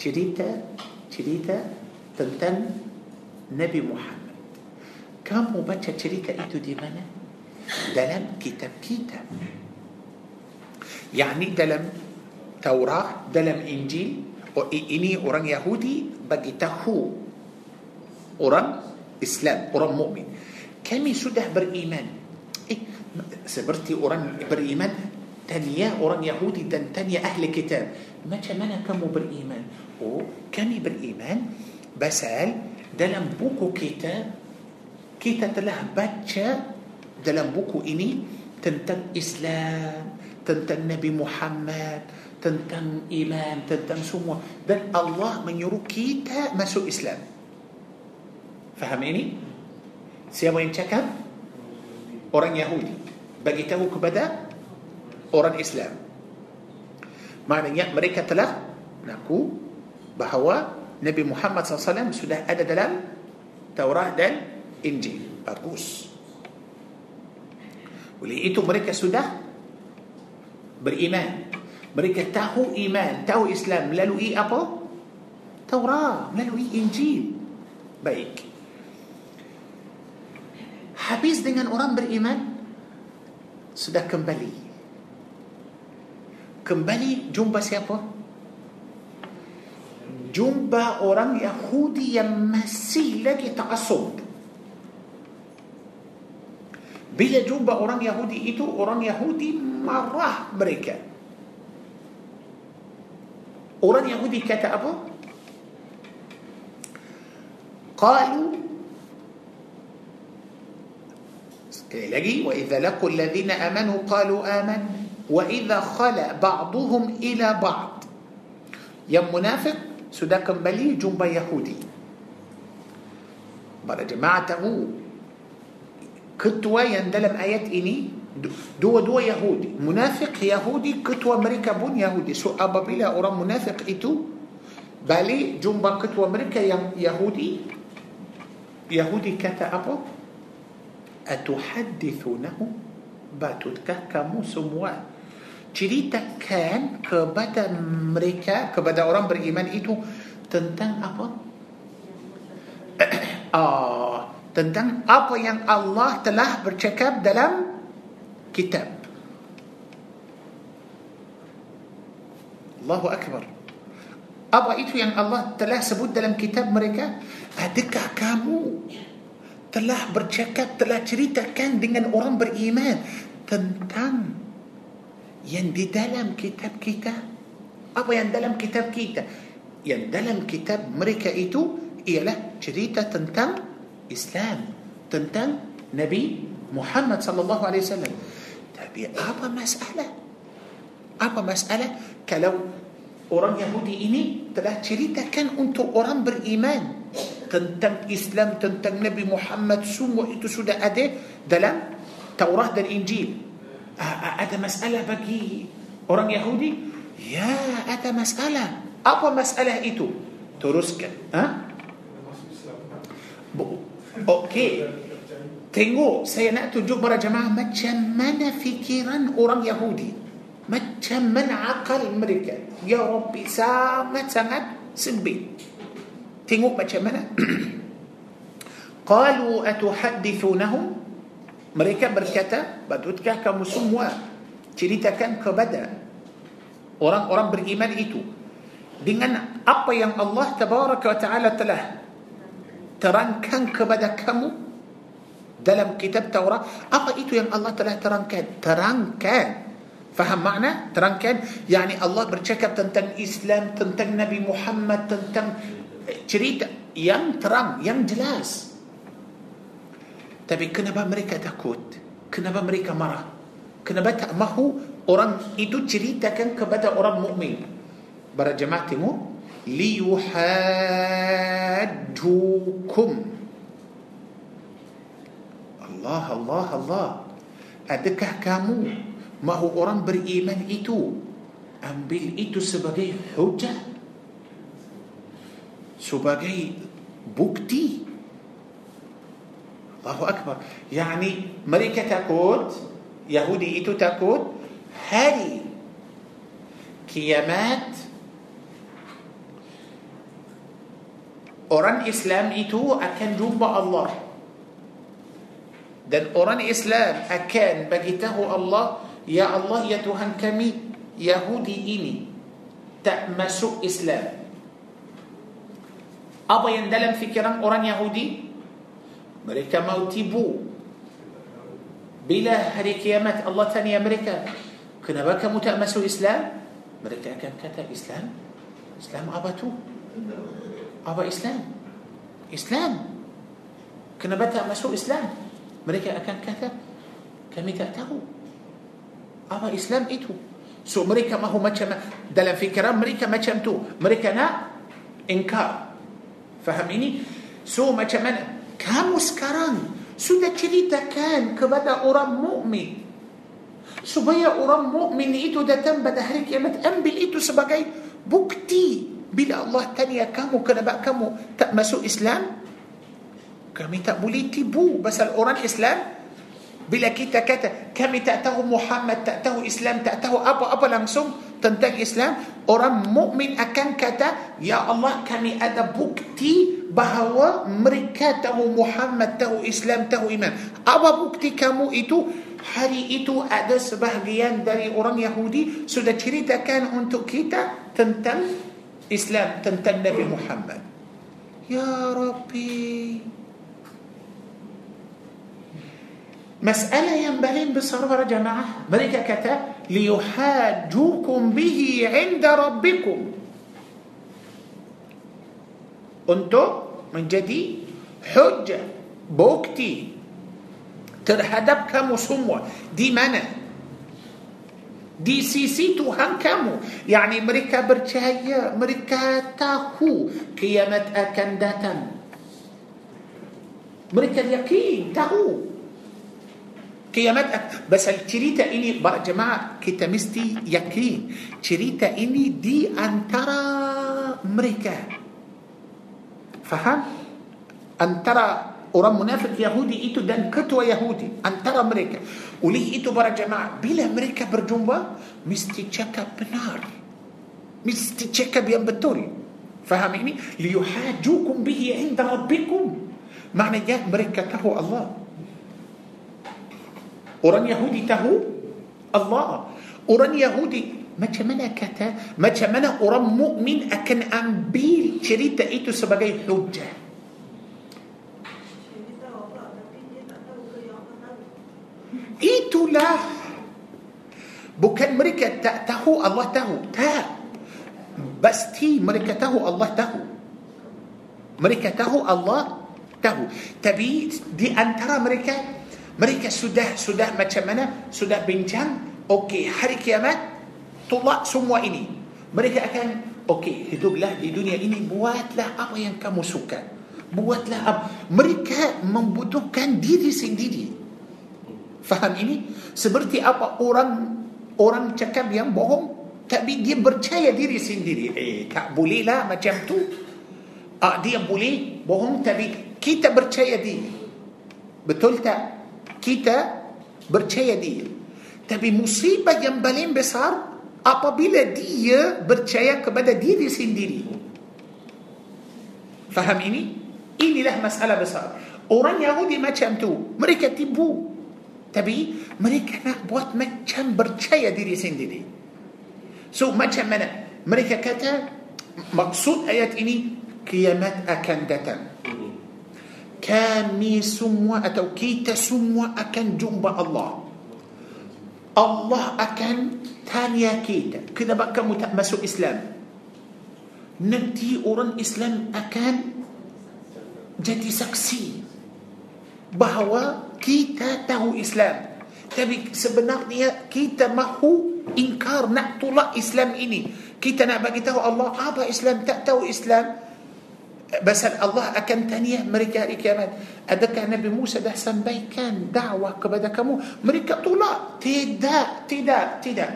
چريتا چريتا tentang Nabi Muhammad kamu baca cerita itu di mana dalam kitab-kitab yakni dalam Taurat dalam Injil oh, ini orang Yahudi bagi tahu orang Islam orang mukmin kami sudah beriman eh, seperti orang beriman tanya orang Yahudi dan tanya ahli kitab macam mana kamu beriman oh kami beriman basal dalam buku kita kita telah baca dalam buku ini tentang Islam tentang Nabi Muhammad tentang iman tentang semua. Dan Allah menyuruh kita masuk Islam. Faham ini? Siapa yang cakap? Orang Yahudi. Bagi tahu kepada Orang Islam. Maknanya mereka telah Mengaku Bahawa Nabi Muhammad SAW Sudah ada dalam Taurat dan Injil. Bagus. Oleh itu mereka sudah Beriman. Mereka tahu iman Tahu Islam Melalui apa? Taurat Melalui Injil. Baik. Habis dengan orang beriman sudah kembali. Kembali jumpa siapa jumpa orang Yahudi yang masih lagi ta'asub bila jumpa orang Yahudi itu orang Yahudi marah mereka orang Yahudi kata apa qalu Sekali lagi وإذا لقوا الذين آمنوا قالوا آمن وإذا خلا بعضهم إلى بعض yang munafik sudah kembali jumpa Yahudi para jemaah tahu ketua yang dalam ayat ini dua-dua Yahudi munafik Yahudi ketua mereka pun Yahudi so apabila orang munafik itu balik jumpa ketua mereka yang Yahudi Yahudi kata apa atuhaddithunahum batutkah kamu semua ceritakan kepada mereka kepada orang beriman itu tentang apa? Ah tentang apa yang Allah telah bercakap dalam kitab. Allahu Akbar. Apa itu yang Allah telah sebut dalam kitab mereka? Adakah kamu telah bercakap telah ceritakan dengan orang beriman tentang yang dalam kitab kita? apa yang dalam kitab kita. yang dalam kitab mereka itu ialah cerita tentang Islam. tentang Nabi محمد صلى الله عليه وسلم. تبي أبا مسألة؟ أبا مسألة كلو أوران يهودي إني تلا جريتا كان أنتو أوران بالإيمان. تنتم إسلام تنتم نبي محمد سمو إيتو سودا أدي دلم توراة الإنجيل ada masalah bagi orang Yahudi ya ada masalah apa masalah itu teruskan ha okey tengok saya nak tunjuk para jemaah macam mana fikiran orang Yahudi macam mana akal mereka ya Rabbi sangat-sangat sempit tengok macam mana qalu atuhaddithunahum mereka berkata, batutkah kamu semua ceritakan kepada orang-orang beriman itu dengan apa yang Allah tabaraka wa taala telah terangkan kepada kamu dalam kitab Taurat? Apa itu yang Allah telah terangkan? Terangkan. Faham makna? Terangkan. Yakni Allah bercakap tentang Islam tentang Nabi Muhammad tentang cerita yang terang yang jelas Tapi kenapa mereka takut? Kenapa mereka marah? Kenapa tak mahu orang itu ceritakan kepada orang mukmin? Para jemaah tengok liyuhajjukum Allah Allah Allah Adakah kamu mahu orang beriman itu ambil itu sebagai hujah sebagai bukti Allahu Akbar. Yani mereka takut, Yahudi itu takut hari kiamat orang Islam itu akan jumpa Allah. Dan orang Islam akan bagi tahu Allah, Ya Allah, Ya Tuhan kami, Yahudi ini tak masuk Islam. Apa yang dalam fikiran orang Yahudi? Mereka mau tipu bila hari kiamat Allah tanya mereka kenapa kamu tak masuk Islam mereka akan kata Islam Islam apa tu apa Islam Islam kenapa tak masuk Islam mereka akan kata kami tak tahu apa Islam itu so mereka mahu macam dalam fikiran mereka macam tu mereka nak ingkar faham ini so macam mana kamu sekarang sudah ceritakan kepada orang mukmin. Supaya orang mukmin itu datang pada hari kiamat ambil itu sebagai bukti bila Allah tanya kamu kenapa kamu tak masuk Islam? Kami tak boleh tipu pasal orang Islam bila kita kata kami tak tahu Muhammad tak tahu Islam tak tahu apa-apa langsung tentang Islam orang mukmin akan kata ya Allah kami ada bukti bahawa mereka tahu Muhammad, tahu Islam, tahu iman. Apa bukti kamu itu? Hari itu ada sebahagian dari orang Yahudi sudah ceritakan untuk kita tentang Islam, tentang Nabi Muhammad. Ya Rabbi. مسألة ينبغي بصرف يا جماعة. melalui kitab ليحاجوكم به عند ربكم. untuk menjadi hujah bukti. terhadap kamu semua. di mana di sisi Tuhan kamu. يعني mereka percaya. mereka tahu. kiamat akan datang مريكا اليقين تاكو. Kiamat pasal cerita ini para jemaah kita mesti yakin cerita ini di antara mereka Faham? Antara orang munafik Yahudi itu dan ketua Yahudi antara mereka. Oleh itu para jemaah bila mereka berjumpa mesti cakap benar. Mesti cakap yang betul. Faham ini? Liyuhajukum bihi inda rabbikum. Maknanya mereka tahu Allah. Orang Yahudi tahu Allah. Orang Yahudi macam mana kata, macam mana orang mukmin akan ambil cerita itu sebagai hujah. Itulah bukan mereka tak tahu Allah tahu. Tak. Pasti mereka tahu Allah tahu. Mereka tahu Allah tahu. Tapi di antara mereka mereka sudah sudah macam mana? Sudah bincang okey hari kiamat tolak semua ini. Mereka akan okey hiduplah di dunia ini buatlah apa yang kamu suka. Buatlah apa. Mereka membutuhkan diri sendiri. Faham ini? Seperti apa orang orang cakap yang bohong tapi dia percaya diri sendiri. Eh tak boleh lah macam tu. Ah, dia boleh bohong tapi kita percaya dia betul tak kita percaya dia. Tapi musibah yang paling besar apabila dia percaya kepada diri sendiri. Faham ini? Inilah masalah besar. Orang Yahudi macam tu mereka tipu. Tapi mereka nak buat macam percaya diri sendiri. So macam mana? Mereka kata maksud ayat ini kiamat akan datang. Kami semua atau kita semua akan jumpa Allah. Allah akan tanya kita, kenapa kamu tak masuk Islam? Nanti orang Islam akan jadi saksi bahawa kita tahu Islam. Tapi sebenarnya kita mahu ingkar nak tolak Islam ini. Kita nak bagi tahu Allah apa Islam tak tahu Islam. بس الله أكن تانية مريكا إكامات أدك نبي موسى ده سنبي كان دعوة كبدا كمو. مريكا طولا تيدا تيدا تيدا.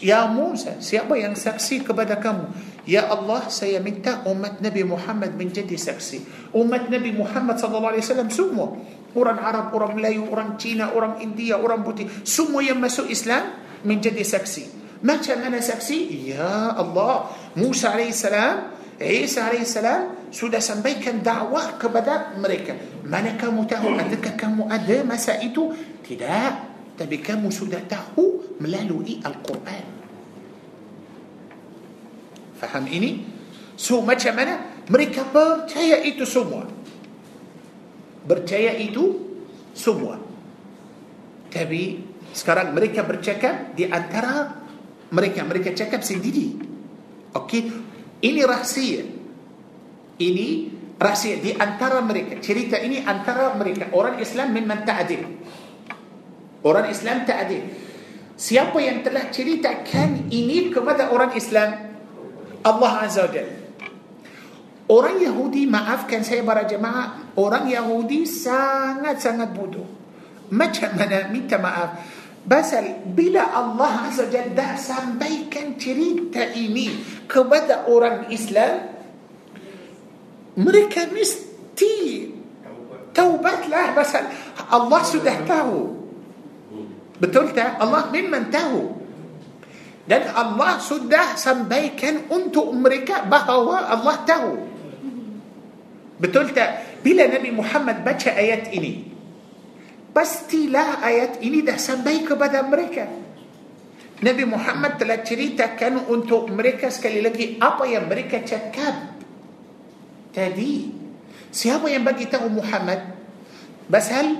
يا موسى سيابا ينسكسي كبدا كمو. ialah semata umat Nabi محمد menjadi saksi. umat Nabi محمد صلى الله عليه وسلم سمو. أوران عرب أوران ملايو أوران تينا أوران إندية أوران بوتي. سمو يمسو إسلام من جدي سكسي. ما كان أنا سكسي؟ يا الله. موسى عليه السلام Isa AS sudah sampaikan dakwah kepada mereka. Mana kamu tahu? Adakah kamu ada masa itu? Tidak. Tapi kamu sudah tahu melalui Al-Quran. Faham ini? So macam mana? Mereka percaya itu semua percaya itu semua. Tapi sekarang mereka bercakap di antara mereka mereka cakap sendiri. Okey, ini rahsia. Ini rahsia di antara mereka. Cerita ini antara mereka. Orang Islam memang tak adil. Orang Islam tak adil. Siapa yang telah ceritakan ini kepada orang Islam? Allah Azza wa. Orang Yahudi, maafkan saya para jemaah, orang Yahudi sangat-sangat bodoh. Macam mana minta maaf? Pasal bila Allah Azza Jalla sampaikan cerita ini kepada orang Islam, mereka mesti taubatlah pasal Allah sudah tahu. Betul tak? Allah memang tahu. Dan Allah sudah sampaikan untuk mereka bahawa Allah tahu. Betul tak? Bila Nabi Muhammad baca ayat ini, pastilah ayat ini dah sampai kepada mereka. Nabi Muhammad telah ceritakan untuk mereka sekali lagi apa yang mereka cakap tadi. Siapa yang bagi tahu Muhammad? Pasal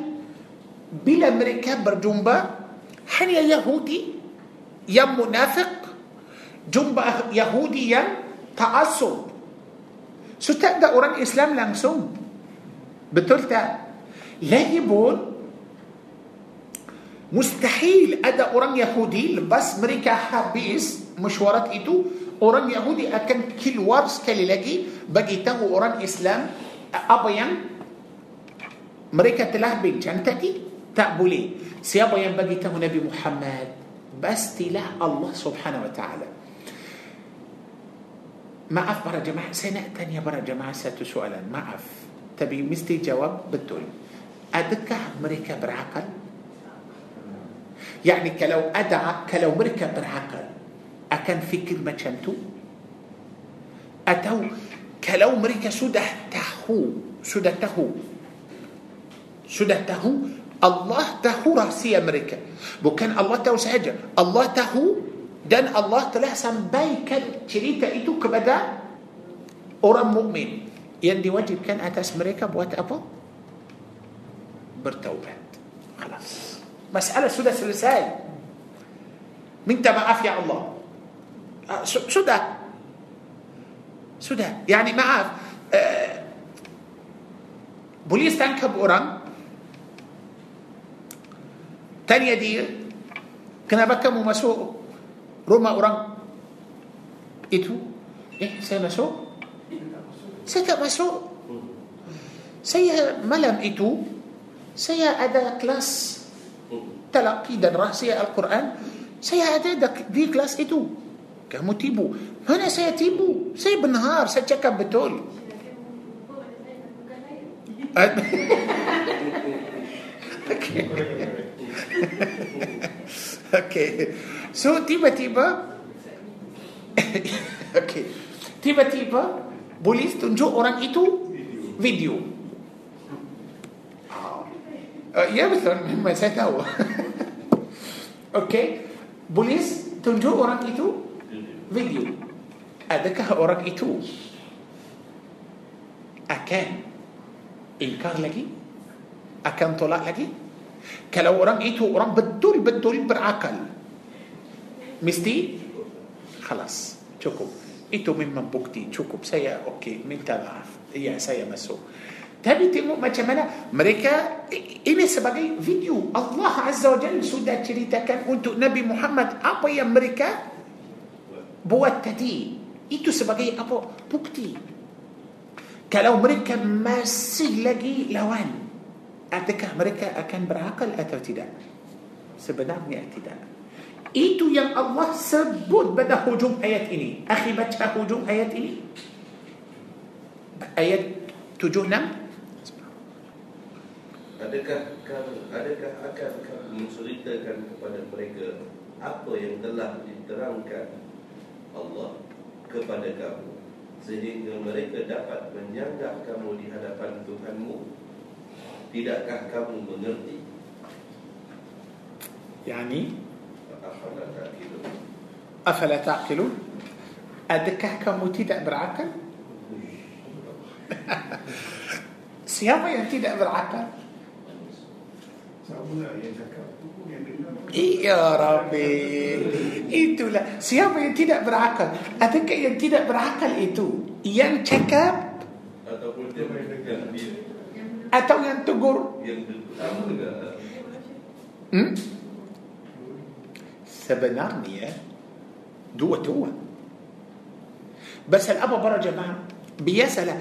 bila mereka berjumpa hanya Yahudi yang munafik jumpa Yahudi yang ta'asub So tak ada orang Islam langsung. Betul tak? Lagipun مستحيل ادا أوران يهودي بس مريكا حابيس مشوارات إيتو أوران يهودي أكن كل وارس كلي لكي بقي تاو أوران إسلام ابيا مريكا تلاه بين يعني تأبولي. سي سيابا باقي تاو نبي محمد بس تلاه الله سبحانه وتعالى. ما أف برا جماعة سنه ثانية برا جماعة ساتو سؤالا. ما أف. تبي مستي جواب؟ بتقول. ادكه مريكا بالعقل يعني كلو أدعى كلو مركة برعقل أكن في كلمة شمتو أتو كلو مركة سده تهو سده تهو. سده تهو الله تهو رأسي أمريكا بوكان الله تهو سعجة الله تهو دان الله تلا سنباي كان تريتا إتو كبدا. أورام مؤمن. يندي واجب كان أتاس مريكا بوات أبو؟ بertaubat خلاص. مسألة سدس الرسائل من تبع يا الله. آه، سدى. سدى. يعني ما عاف آه، بوليس تنكب أوران. تانية دي كنا بكا ممسو روما أوران. إتو. إيه سيمسو ستا مسو. سيا ملم إتو. سي ادا كلاس talaqi dan rahsia Al-Quran. Saya ada di kelas itu. Kamu tipu. Mana saya tipu? Saya benar, saya cakap betul. okay. okay. So tiba-tiba okay. Tiba-tiba polis tunjuk orang itu video. يبث مما هو okay polis tunjuk orang itu video adakah orang itu akan ingkar lagi akan tolak lagi kalau orang itu orang betul betul berakal مستي خلاص شكو ايتو مما بوكتي شكو سيا أوكي من تبع يا سيا مسو Tapi tengok macam mana mereka ini sebagai video Allah Azza wa Jalla sudah ceritakan untuk Nabi Muhammad apa yang mereka buat tadi. Itu sebagai apa? Bukti. Kalau mereka masih lagi lawan, adakah mereka akan berakal atau tidak? Sebenarnya tidak. Itu yang Allah sebut pada hujung ayat ini. Akhi baca hujung ayat ini. Ayat 76 Adakah kamu adakah akan kamu menceritakan kepada mereka apa yang telah diterangkan Allah kepada kamu sehingga mereka dapat menyanggah kamu di hadapan Tuhanmu? Tidakkah kamu mengerti? Yani? Afala ta'kilun? Adakah kamu tidak berakal? Siapa yang tidak berakal? Ya Rabbi Itulah Siapa yang tidak berakal Adakah yang tidak berakal itu Yang cakap Atau yang tegur hmm? Sebenarnya Dua-dua Pasal apa para jemaah Biasalah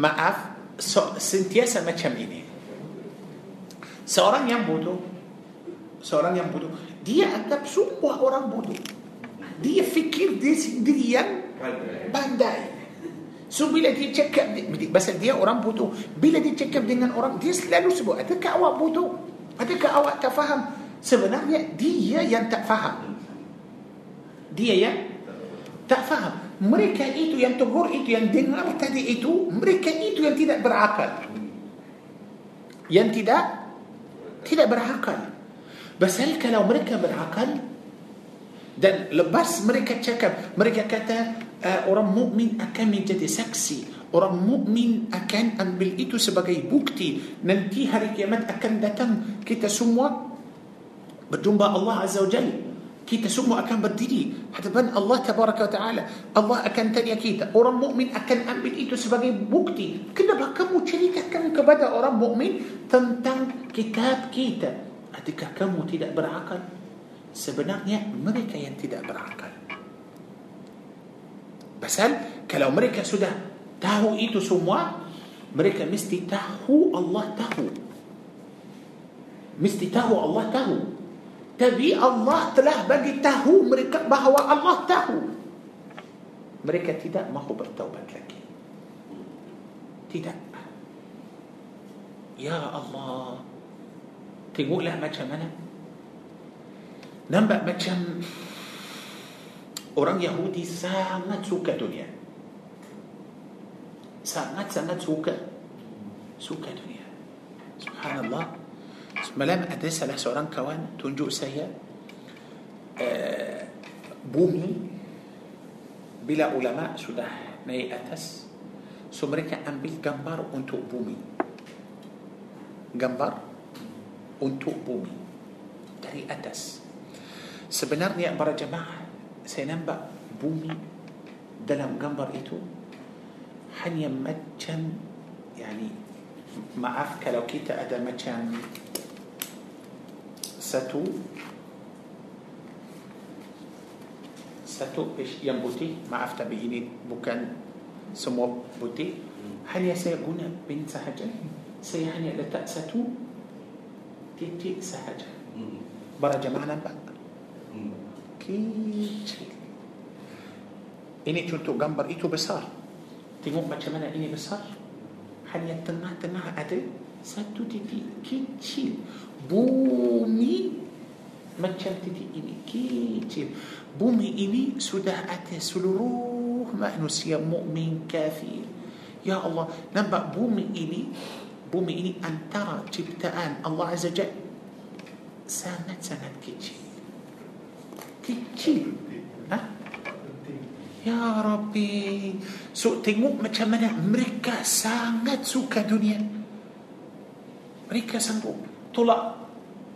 Maaf so, Sentiasa macam ini Seorang yang bodoh. Seorang yang bodoh. Dia anggap semua orang bodoh. Dia fikir dia sendiri yang Pandai. pandai. So bila dia cakap Pasal dia orang bodoh. Bila dia cakap dengan orang Dia selalu sebut Adakah awak bodoh? Adakah awak tak faham? Sebenarnya dia yang tak faham. Dia yang tak faham. Mereka itu yang tegur itu Yang dengar tadi itu Mereka itu yang tidak berakal. Yang tidak Tidak berakal Pasal kalau mereka berakal dan lepas mereka cakap mereka kata uh, orang mukmin akan menjadi saksi. Orang mukmin akan ambil itu sebagai bukti. Nanti hari kiamat akan datang. Kita semua berjumpa Allah Azza wa Jalla kita semua akan berdiri hadapan Allah Tabaraka Ta'ala. Allah akan tanya kita orang mukmin akan ambil itu sebagai bukti? Kenapa kamu ceritakan kepada orang mukmin tentang kitab kita? Adakah kamu tidak berakal? Sebenarnya mereka yang tidak berakal. Pasal kalau mereka sudah tahu itu semua mereka mesti tahu Allah tahu. Mesti tahu Allah tahu tapi Allah telah bagi tahu mereka bahawa Allah tahu mereka tidak mahu bertaubat lagi tidak ya Allah tengoklah macam mana nampak macam orang Yahudi sangat suka dunia sangat-sangat suka suka dunia subhanallah semalam ada salah seorang kawan tunjuk saya uh, bumi bila ulama sudah naik atas so mereka ambil gambar untuk bumi gambar untuk bumi dari atas sebenarnya para jemaah saya nampak bumi dalam gambar itu hanya macam yani maaf kalau kita ada macam satu satu yang putih. Maaf tapi ini bukan semua putih. Hanya saya guna pin sahaja. Saya hanya letak satu titik sahaja. Hmm. para jemaah nampak? Hmm. kecil ini contoh gambar itu besar. Tengok macam mana ini besar. Hanya tengah-tengah ada satu titik kecil bumi macam titik ini. Kecil. Bumi ini sudah ada seluruh manusia mukmin kafir. Ya Allah nampak bumi ini bumi ini antara ciptaan Allah Azza Jalla sangat-sangat kecil. Kecil. Ha? Ya Rabbi. So tengok macam mana Mereka sangat suka dunia. Mereka sanggup Tolak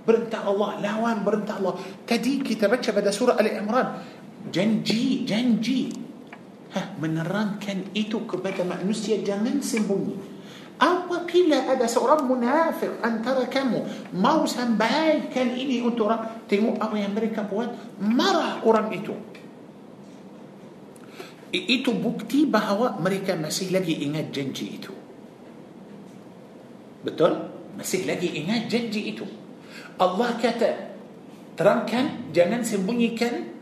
Berentah Allah Lawan berentah Allah Tadi kita baca pada surah Ali Imran Janji Janji ha, Menerangkan itu kepada manusia Jangan sembunyi Apabila ada seorang munafik antara kamu mau sampaikan ini untuk orang, tengok apa yang mereka buat, marah orang itu. Itu bukti bahawa mereka masih lagi ingat janji itu. Betul? Masih lagi ingat janji itu. Allah kata, terangkan, jangan sembunyikan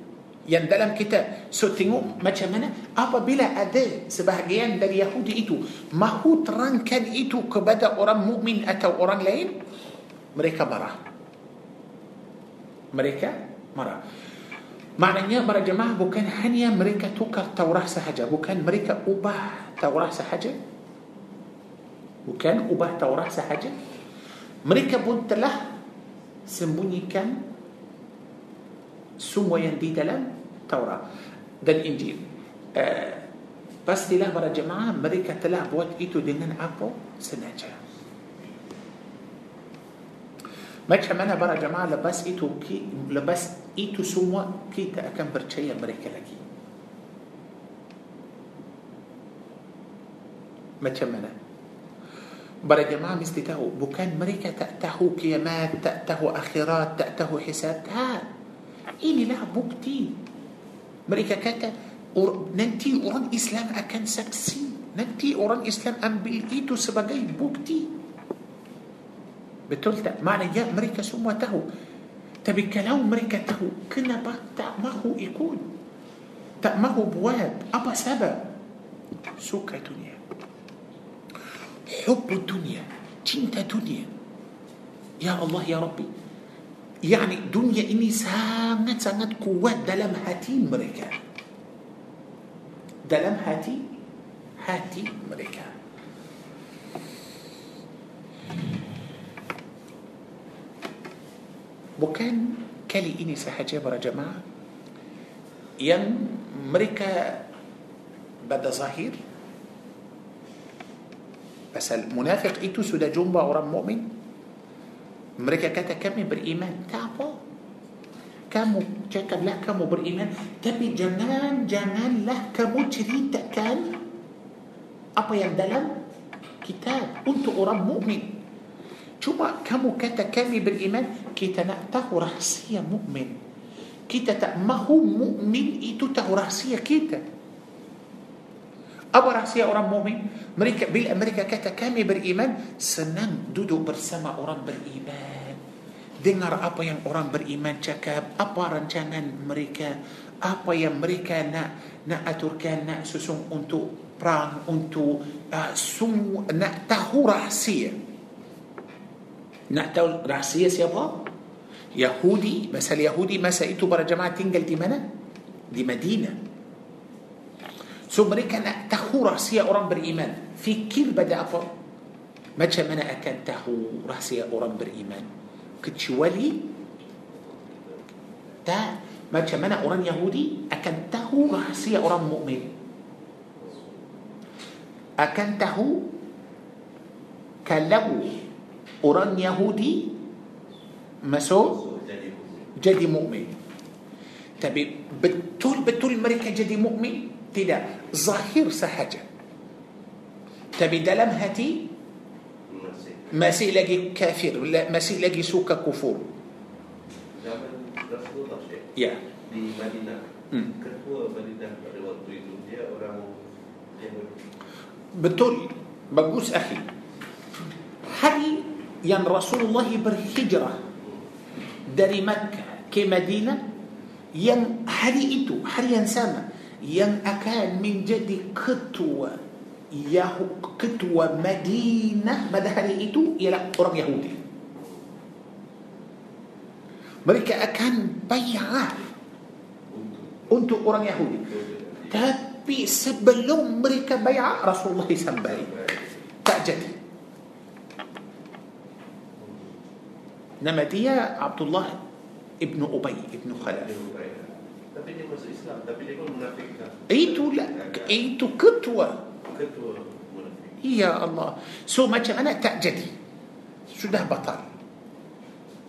yang dalam kitab. So tengok macam mana apabila ada sebahagian dari Yahudi itu mahu terangkan itu kepada orang mukmin atau orang lain, mereka marah. Mereka marah. Maknanya para jemaah bukan hanya mereka tukar Taurat sahaja, bukan mereka ubah Taurat sahaja. Bukan ubah Taurat sahaja. Mereka pun telah sembunyikan semua yang di dalam Taurat dan Injil. Uh, pastilah para jemaah mereka telah buat itu dengan apa? Sengaja. Macam mana para jemaah lepas itu lepas itu semua kita akan percaya mereka lagi. Macam mana? para jemaah mesti tahu bukan mereka tak tahu kiamat tak tahu akhirat tak tahu hisab tak inilah bukti mereka kata or... nanti orang Islam akan saksi nanti orang Islam ambil itu sebagai bukti betul tak maknanya mereka semua tahu tapi kalau mereka tahu kenapa tak mahu ikut تأمه بواب أبا سبب سكة دنيا حب الدنيا تنتا دنيا. يا الله يا ربي. يعني دنيا إني سامت سامت قوات دلم هاتي مريكا. دلم هاتي هاتي مريكا. وكان كلي إني سحجبر جماعة. ين مريكا بدا ظاهر pasal munafik itu sudah jumpa orang mukmin mereka kata kami beriman tak apa kamu cakaplah kamu beriman tapi jangan janganlah kamu ceritakan apa yang dalam kitab untuk orang mukmin Cuma kamu kata kami beriman, kita nak tahu rahsia mukmin. Kita tak mahu mukmin itu tahu rahsia kita. Apa rahsia orang mukmin? Mereka bila mereka kata kami beriman, senang duduk bersama orang beriman. Dengar apa yang orang beriman cakap, apa rancangan mereka, apa yang mereka nak nak aturkan, nak susung untuk perang, untuk uh, semua nak tahu rahsia. Nak tahu rahsia siapa? Yahudi, masa Yahudi masa itu para jemaah tinggal di mana? Di Madinah. So mereka nak tahu rahsia orang beriman. Fikir pada apa? Macam mana akan tahu rahsia orang beriman? Kecuali tak macam mana orang Yahudi akan tahu rahsia orang mukmin. Akan tahu kalau orang Yahudi masuk jadi mukmin. Tapi betul-betul mereka jadi mukmin? Tidak. Zahir sahaja. Tapi dalam hati Masih lagi kafir, masih lagi suka kufur. Ya. Di Madinah Hmm. Ketua Madinah pada waktu itu Dia orang Betul. Bagus akhi. Hari yang Rasulullah berhijrah dari Makkah ke Madinah yang hari itu, hari yang sama yang akan menjadi ketua Yahu, ketua Madinah pada hari itu ialah orang Yahudi. Mereka akan bayar Untuk orang Yahudi. Tapi sebelum mereka bayar Rasulullah sampai tak jadi. Nama dia Abdullah ibnu Ubay ibnu Khalaf. Tapi dia masuk Islam Tapi dia pun munafikkan Itulah itu ketua. Ketua munafik Ya Allah. So macam mana tak jadi? Sudah batal.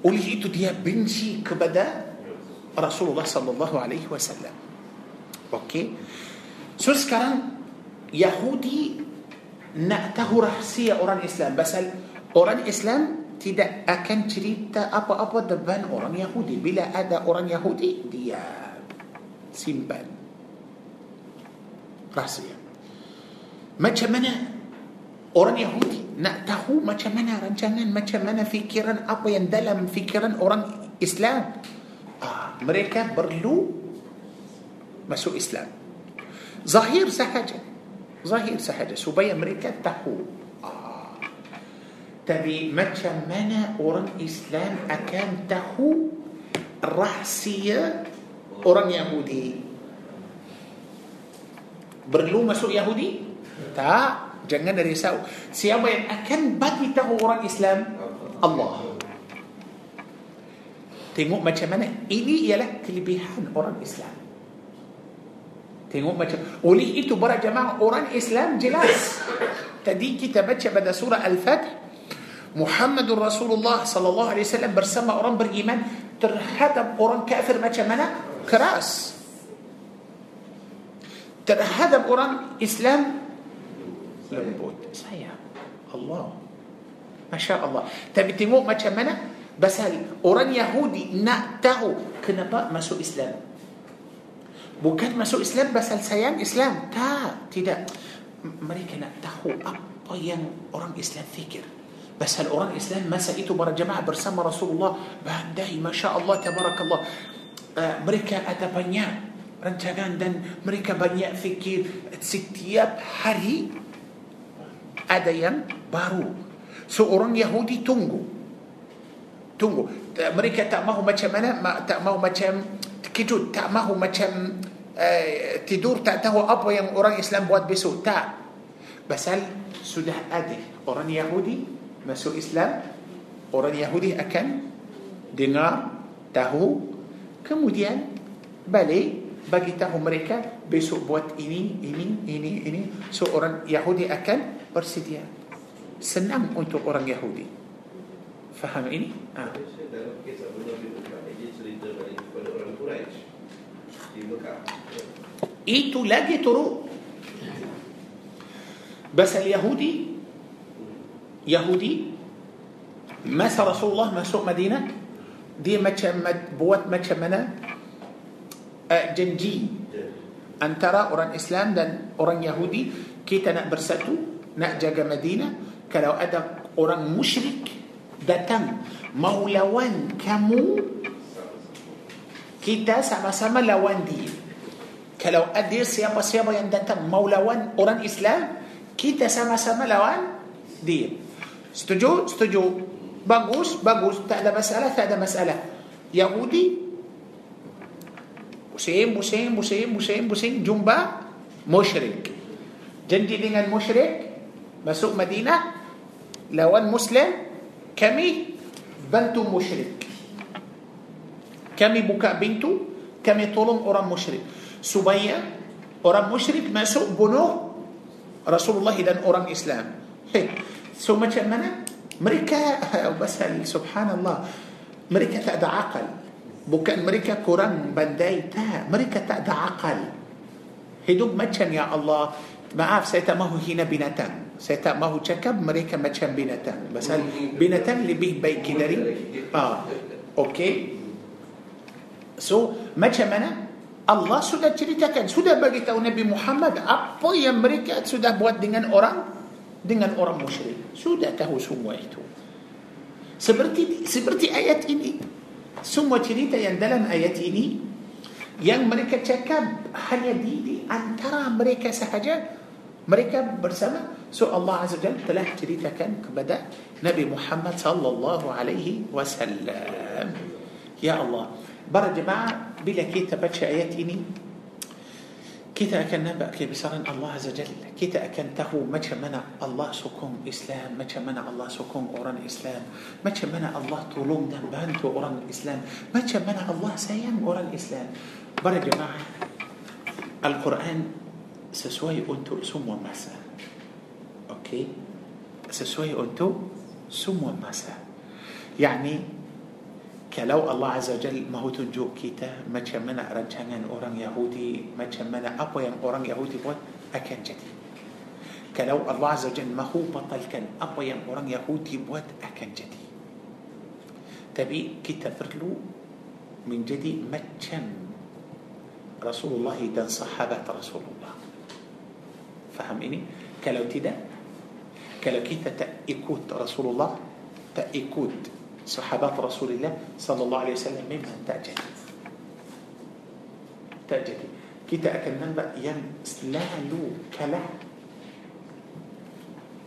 Oleh itu dia benci kepada Rasulullah sallallahu alaihi wasallam. Okey. So sekarang Yahudi nak tahu rahsia orang Islam. Pasal orang Islam tidak akan cerita apa-apa depan orang Yahudi. Bila ada orang Yahudi, dia simpan rahsia. Macam mana orang Yahudi nak tahu macam mana rancangan, macam mana fikiran apa yang dalam fikiran orang Islam. Ah, mereka perlu masuk Islam. Zahir sahaja. Zahir sahaja supaya mereka tahu. Ah. Tapi macam mana orang Islam akan tahu rahsia orang Yahudi? Perlu masuk Yahudi? Tak. Jangan risau. Siapa yang akan bagi tahu orang Islam? Allah. Tengok macam mana. Ini ialah kelebihan orang Islam. Tengok macam. Oleh itu para jemaah orang Islam jelas. Tadi kita baca pada surah Al-Fath. Muhammadur Rasulullah sallallahu alaihi wasallam bersama orang beriman terhadap orang kafir macam mana? Keras. Terhadap orang Islam lembut. Sayang. Allah. Masya Allah. Tapi tengok macam mana Pasal orang Yahudi nak tahu kenapa masuk Islam. Bukan masuk Islam pasal sayang Islam. Tak, tidak. Mereka nak tahu apa yang orang Islam fikir. Pasal orang Islam masa itu para jemaah bersama Rasulullah Bandai, Masya Allah, Tabarakallah uh, Mereka ada banyak rancangan dan mereka banyak fikir. Setiap hari ada yang baru. So orang Yahudi tunggu. Tunggu. Tak- Mereka tak mahu macam mana ma- Tak mahu macam Terkejut Tak mahu macam uh, Tidur tak tahu apa yang orang Islam buat besok. Tak. Pasal sudah ada Orang Yahudi Masuk Islam Orang Yahudi akan Dengar Tahu Kemudian Balik Bagi tahu mereka Besok buat ini Ini Ini Ini So orang Yahudi akan Bersedia Senang untuk orang Yahudi Faham ini? Ah. Dalam kisah Abdullah bin Dia cerita balik kepada orang Quraisy Di Mekah Itu lagi turun Pasal Yahudi Yahudi Masa Rasulullah masuk Madinah Dia macam Buat macam mana? Uh, Janji Antara orang Islam dan orang Yahudi Kita nak bersatu Nak jaga Madinah. Kalau ada orang musyrik Datang Mau lawan kamu Kita sama-sama lawan dia. Kalau ada siapa-siapa yang datang Mau lawan orang Islam Kita sama-sama lawan dia. Setuju? Setuju Bagus, bagus Tak ada masalah, tak ada masalah Yahudi Pusing, pusing, pusing, pusing, pusing Jumpa Musyrik Janji dengan musyrik Masuk Madinah Lawan Muslim Kami Bantu musyrik Kami buka pintu Kami tolong orang musyrik Supaya Orang musyrik masuk bunuh Rasulullah dan orang Islam hey. So macam mana Mereka Pasal subhanallah Mereka tak ada akal. Bukan mereka kurang pandai Tak. Mereka tak ada akal. Hidup macam ya Allah Maaf saya tak mahu hina binatang. Saya tak mahu cakap mereka macam binatang. Pasal binatang lebih baik dari ah, Okay So macam mana? Allah sudah ceritakan Sudah bagi tahu Nabi Muhammad Apa yang mereka sudah buat dengan orang Dengan orang musyrik. Sudah tahu semua itu. Seperti seperti ayat ini. Semua cerita yang dalam ayat ini Yang mereka cakap Hanya di, di antara mereka sahaja mereka bersama. So Allah Azza Jalla telah ceritakan kepada Nabi Muhammad sallallahu alaihi wasallam. Ya Allah para jemaah bila kita baca ayat ini kita akan nampak kebesaran الله عز وجل. kita akan tahu macam mana Allah sokong Islam macam mana Allah sokong orang Islam. macam mana Allah tolong dan bantu orang Islam. macam mana Allah sayang orang Islam. برا جماعة القرآن سسوي أنتو سمو مسا أوكي؟ سسوي أنتو سمو مسا يعني kalau Allah Azza Jal mahu tunjuk kita macam mana rancangan orang Yahudi, macam mana apa yang orang Yahudi buat akan jadi. Kalau Allah Azza Jal mahu batalkan apa yang orang Yahudi buat akan jadi. Tapi kita perlu menjadi macam Rasulullah dan sahabat Rasulullah. Faham ini? Kalau tidak, kalau kita tak ikut Rasulullah, tak ikut صحابات رسول الله صلى الله عليه وسلم مما تأجل تأجل كي تأكل نمبا يم سلالو كلا.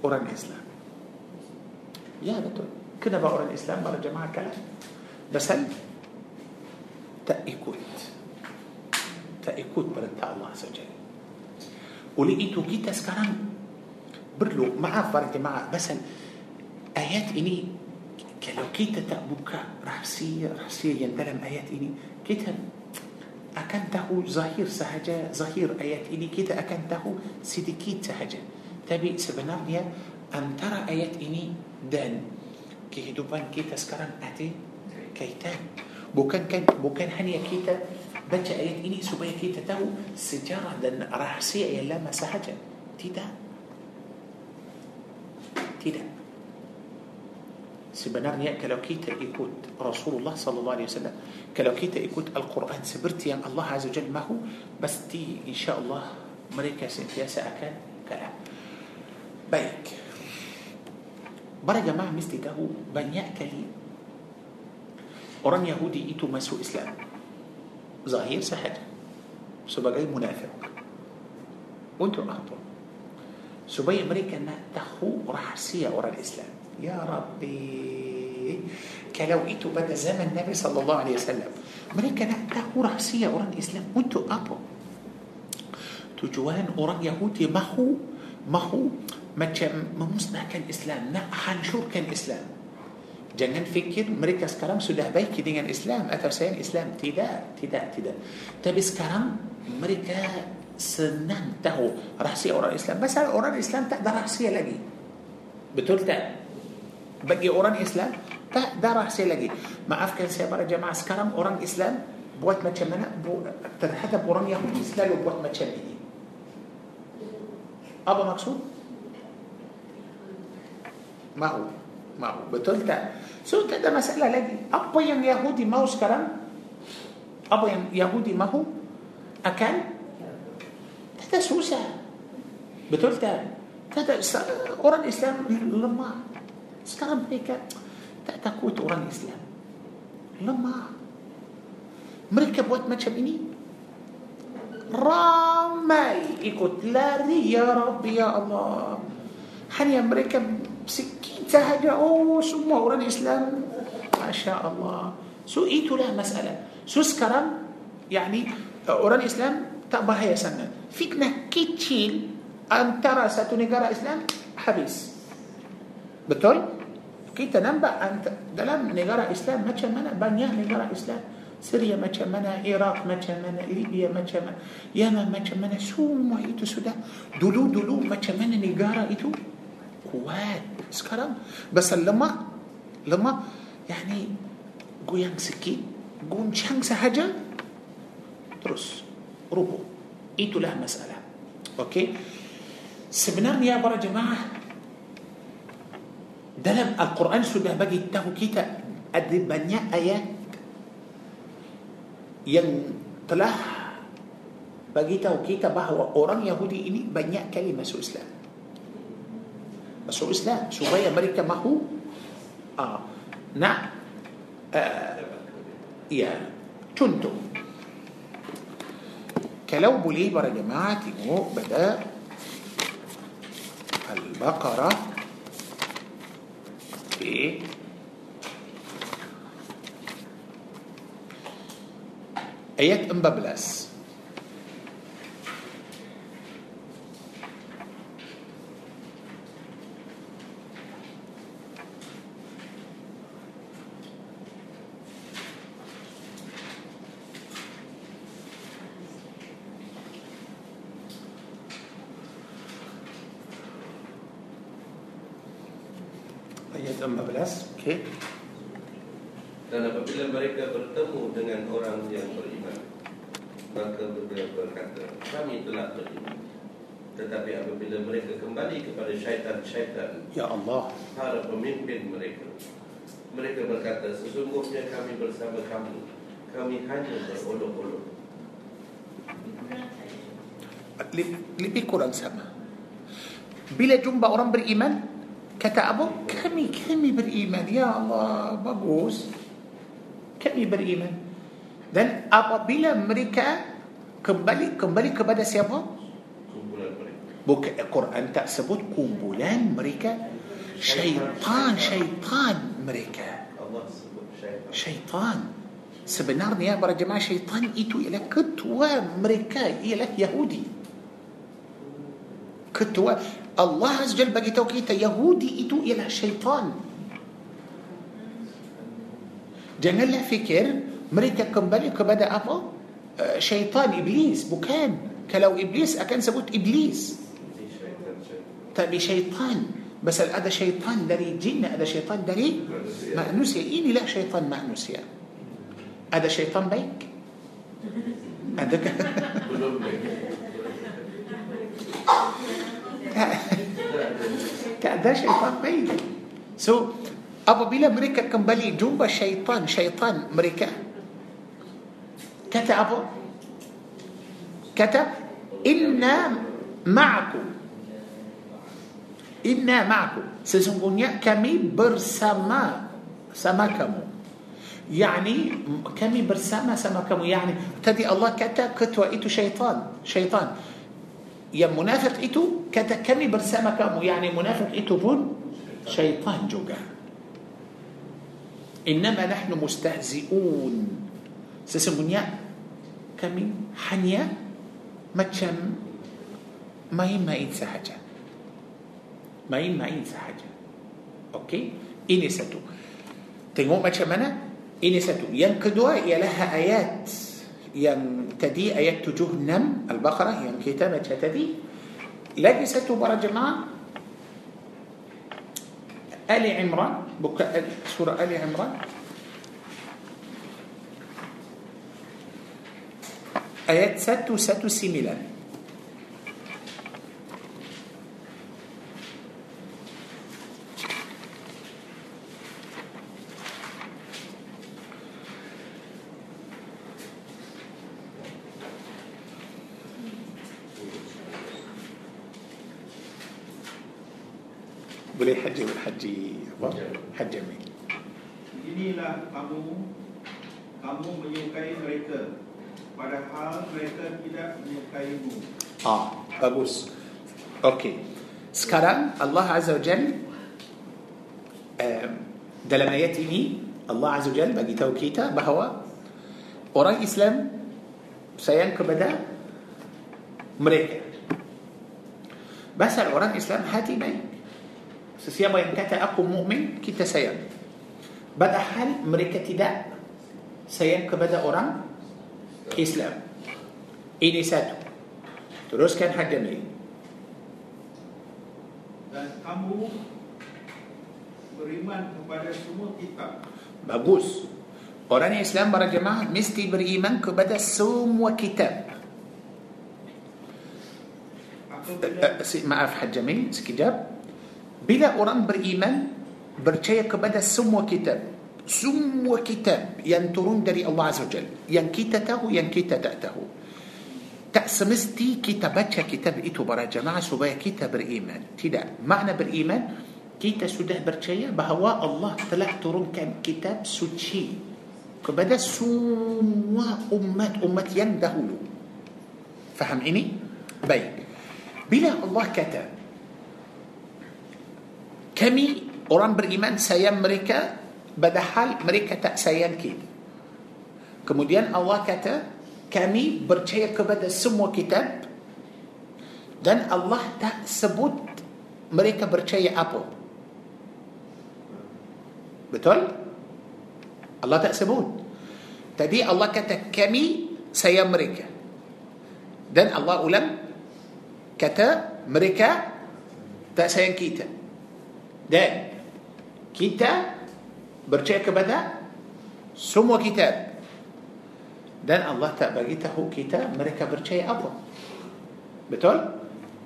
أوران إسلام. يا بطل. كنا با أوران إسلام برا جماعة كلا. بس هل؟ تأكوت تأكوت برنتا الله عز وجل. ولقيتو كي تسكرم برلو معاف فرنتي معاف بس آيات إني كلو كيتا تأبوكا راح سير راح سير يندلم آيات إني. كيتا أكنته ظهير سهجة ظهير آيات إني. كيتا أكنته sedikit sahaja. tapi sebenarnya antara ayat ini dan kehidupan kita sekarang ada kaitan bukankah bukan hanya kita baca ayat ini. supaya kita tahu sejarah dan rahsia lama sahaja. تيدا. تيدا. Sebenarnya kalau kita ikut Rasulullah sallallahu alaihi wasallam, kalau kita ikut Al-Quran seperti yang Allah Azza Jalla mahu, pasti insya-Allah mereka sentiasa akan kalah. Baik. Para jemaah mesti tahu banyak kali orang Yahudi itu masuk Islam. ظاهر sahaja sebagai munafik untuk apa supaya mereka nak tahu rahsia orang Islam يا ربي. كلو إتو بدا زمن النبي صلى الله عليه وسلم. مريكا لا ده رأسية أوران الإسلام أنتو أبو. تجوان أوران يهودي ما هو؟ ما هو؟ كان إسلام. نا حنشور كان إسلام. جنن فكر مريكا سكرام سده بيك دين إسلام. أتو سيان إسلام. تدا تدا تدا تبي طيب سكرام مريكا سنان تهو رأسية أوران إسلام. بس أوران إسلام تهو رأسية لدي بتلتا? Bagi orang Islam tak ada rahsia lagi. Maafkan saya para jemaah sekarang orang Islam buat macam mana terhadap orang Yahudi selalu buat macam ini. Apa maksud? Mahu. Mahu. Betul tak? So tak ada masalah lagi. Apa yang Yahudi mahu sekarang? Apa yang Yahudi mahu? Akan? Tak ada susah. Betul tak? Tak ada, orang Islam lemah. Sekarang mereka tak takut orang Islam. Lemah. Mereka buat macam ini. Ramai ikut lari ya Rabbi ya Allah. Hanya mereka sikit sahaja oh semua orang Islam Masya Allah so itulah masalah so sekarang yani orang Islam tak bahaya sangat fitnah kecil antara satu negara Islam habis betul كيتا نمبا أنت دلم نجارة إسلام ما تشمنا بانيا نجارة إسلام. سوريا ما تشمنا عراق ما تشمنا ليبيا ما تشمنا يمن ما تشمنا شو ما ايتو سودا. دولو دولو ما تشمنا نجارة ايتو قوات سكرام. بس لما لما يعني قويان سكي قون شانك سهجا ترس روبو ايتو لها مسألة. أوكي؟ سبنا يا برا جماعة. Dalam Al-Quran sudah bagi tahu kita Ada banyak ayat Yang telah bagi tahu kita bahawa orang Yahudi ini banyak kali masuk Islam. Masuk Islam supaya mereka mahu uh, nak uh, ya contoh kalau boleh para jemaah tengok pada Al-Baqarah okay. ayat 14 ayat 14 okey Dan apabila mereka bertemu dengan orang yang beriman Maka mereka berkata Kami telah beriman Tetapi apabila kembali kepada syaitan-syaitan. Ya Allah. Para pemimpin mereka. Mereka berkata Sesungguhnya kami bersama kamu. Kami hanya berolok-olok. Le- lebih kurang sama. Bila jumpa orang beriman kata apa kami kami beriman. Ya Allah bagus. Kami beriman. Dan apabila mereka kembali kembali kepada siapa buka Quran tak sebut kumpulan mereka. syaitan syaitan mereka. syaitan. sebenarnya para jemaah syaitan itu ialah ketua mereka ialah Yahudi. ketua. الله عز وجل bagi tahu kita Yahudi itu ialah syaitan. janganlah fikir mereka kembali kepada apa آه، syaitan iblis bukan kalau iblis akan sebut iblis. tapi syaitan pasal ada syaitan dari jin? ada syaitan dari manusia inilah syaitan manusia أدى شيطان بيك؟ أدى كأدى شيطان بيك. سو أبو بلا مريكا كم بلي جوبا شيطان شيطان مريكا. كتب أبو؟ كتب. إنا معكم. Inna ma'akum Sesungguhnya kami bersama Sama kamu Yani kami bersama sama kamu Yani tadi Allah kata ketua itu syaitan Syaitan Yang munafik itu kata kami bersama kamu Yani munafik itu pun syaitan juga Innama nahnu mustahzi'un Sesungguhnya kami hanya macam main-main sahaja main-main sahaja. Okey? Ini satu. Tengok macam mana? Ini satu. Yang kedua ialah ayat yang tadi ayat 76 Al-Baqarah yang kita baca tadi. Lagi satu para jemaah Ali Imran buka surah Ali Imran ayat 119 boleh haji haji apa? Haji Amin. Inilah kamu Kamu menyukai mereka Padahal mereka tidak menyukaimu آه bagus okay sekarang الله عز وجل dalam ayat ini الله عز وجل bagi tahu kita bahawa orang Islam sayang pada مريكا بس وراء الاسلام هاتي ماي سيما ان كتا اقو مؤمن كتا سيان بدا حال مريكا تدا سينك بدا وراء الاسلام إني ساتو Teruskan hadam ini. Dan kamu Beriman kepada semua kitab Bagus. Orang Islam para jemaah mesti beriman kepada semua kitab. Apabila Uh, si- maaf Jamil, sekejap. Bila orang beriman, percaya kepada semua kitab. Semua kitab yang turun dari Allah Azza wa Jal. Yang kita tahu, yang kita tak tahu. Tak semesti kita baca kitab itu para jemaah supaya kita beriman. Tidak. Makna beriman, kita sudah percaya bahawa Allah telah turunkan kitab suci kepada semua umat-umat yang dahulu. Faham ini? Baik. Bila Allah kata kami orang beriman sayang mereka padahal mereka tak sayang kita. Kemudian Allah kata kami percaya kepada semua kitab dan Allah tak sebut mereka percaya apa. Betul? Allah tak sebut. Tadi Allah kata kami sayang mereka. Dan Allah ulang kata mereka tak sayang kita. Dan kita percaya kepada semua kitab. Dan Allah tak bagi tahu kita mereka percaya apa. Betul?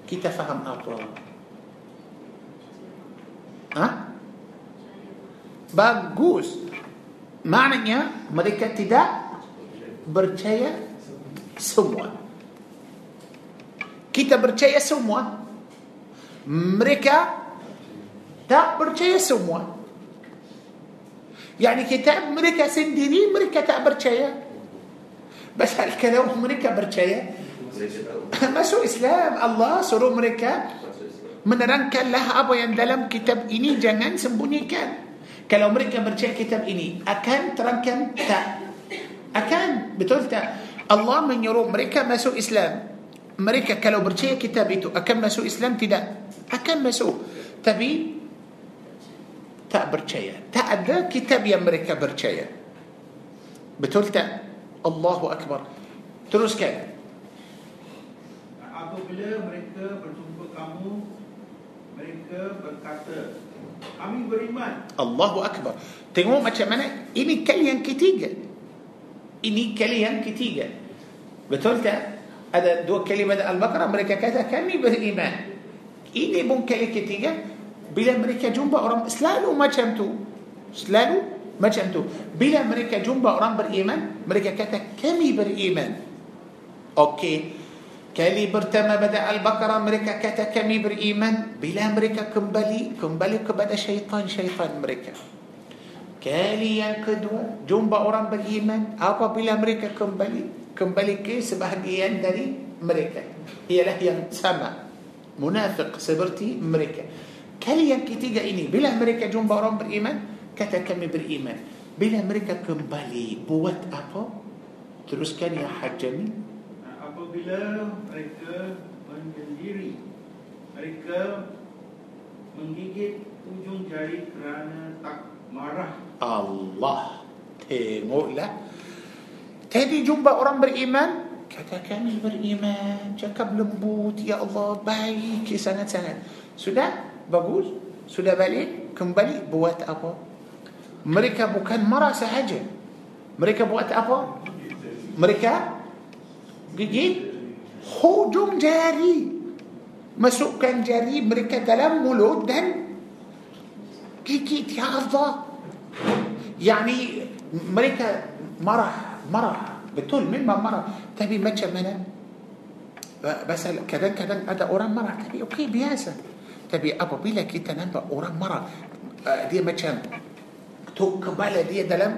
Kita faham apa? Ha? Bagus. Maknanya mereka tidak percaya semua. Kita percaya semua. Mereka tak percaya semua. Yani kita mereka sendiri mereka tak percaya. Pasal kalau mereka percaya Mereka tahu masuk Islam Allah suruh mereka masuk Islam. menerangkanlah apa yang dalam kitab ini jangan sembunyikan. Kalau mereka percaya kitab ini akan terangkan tak? Akan betul tak? Allah menyuruh mereka masuk Islam. Mereka kalau percaya kitab itu akan masuk Islam tidak? Akan masuk. Tapi tak percaya. Tak ada kitab yang mereka percaya. Betul tak? Allahu Akbar. Teruskan. apabila mereka berjumpa kamu mereka berkata kami beriman Allahu Akbar. Tengok macam mana? Ini kali yang ketiga. Ini kali yang ketiga. Betul tak? Ada dua kalimat Al-Baqarah mereka kata kami beriman. Ini pun kali ketiga. Bila mereka jumpa orang selalu macam tu. Selalu macam tu. Bila mereka jumpa orang beriman, mereka kata kami beriman. Okey. Kali pertama pada Al-Baqarah mereka kata kami beriman Bila mereka kembali Kembali kepada syaitan-syaitan mereka Kali yang kedua Jumpa orang beriman Apabila mereka kembali Kembali ke sebahagian dari mereka Ialah yang sama Munafiq seperti mereka Kali yang ketiga ini Bila mereka jumpa orang beriman Kata kami beriman. Bila mereka kembali Buat apa? Teruskan ya Hajjami apabila mereka menyendiri mereka menggigit ujung jari kerana tak marah. Allah Tengoklah. Tadi jumpa orang beriman Kata kami beriman. Cakap lembut Ya Allah Baik. Sangat-sangat. Sudah? Bagus? Sudah balik? Kembali? Buat apa Mereka bukan marah sahaja Mereka buat apa Mereka Gigit Hujung jari Masukkan jari mereka dalam mulut dan Gigit Ya Allah Yani mereka marah marah betul memang marah tapi macam mana pasal kadang-kadang ada orang marah tapi okey biasa tapi apabila kita nampak orang marah uh, dia macam tu kepala dia dalam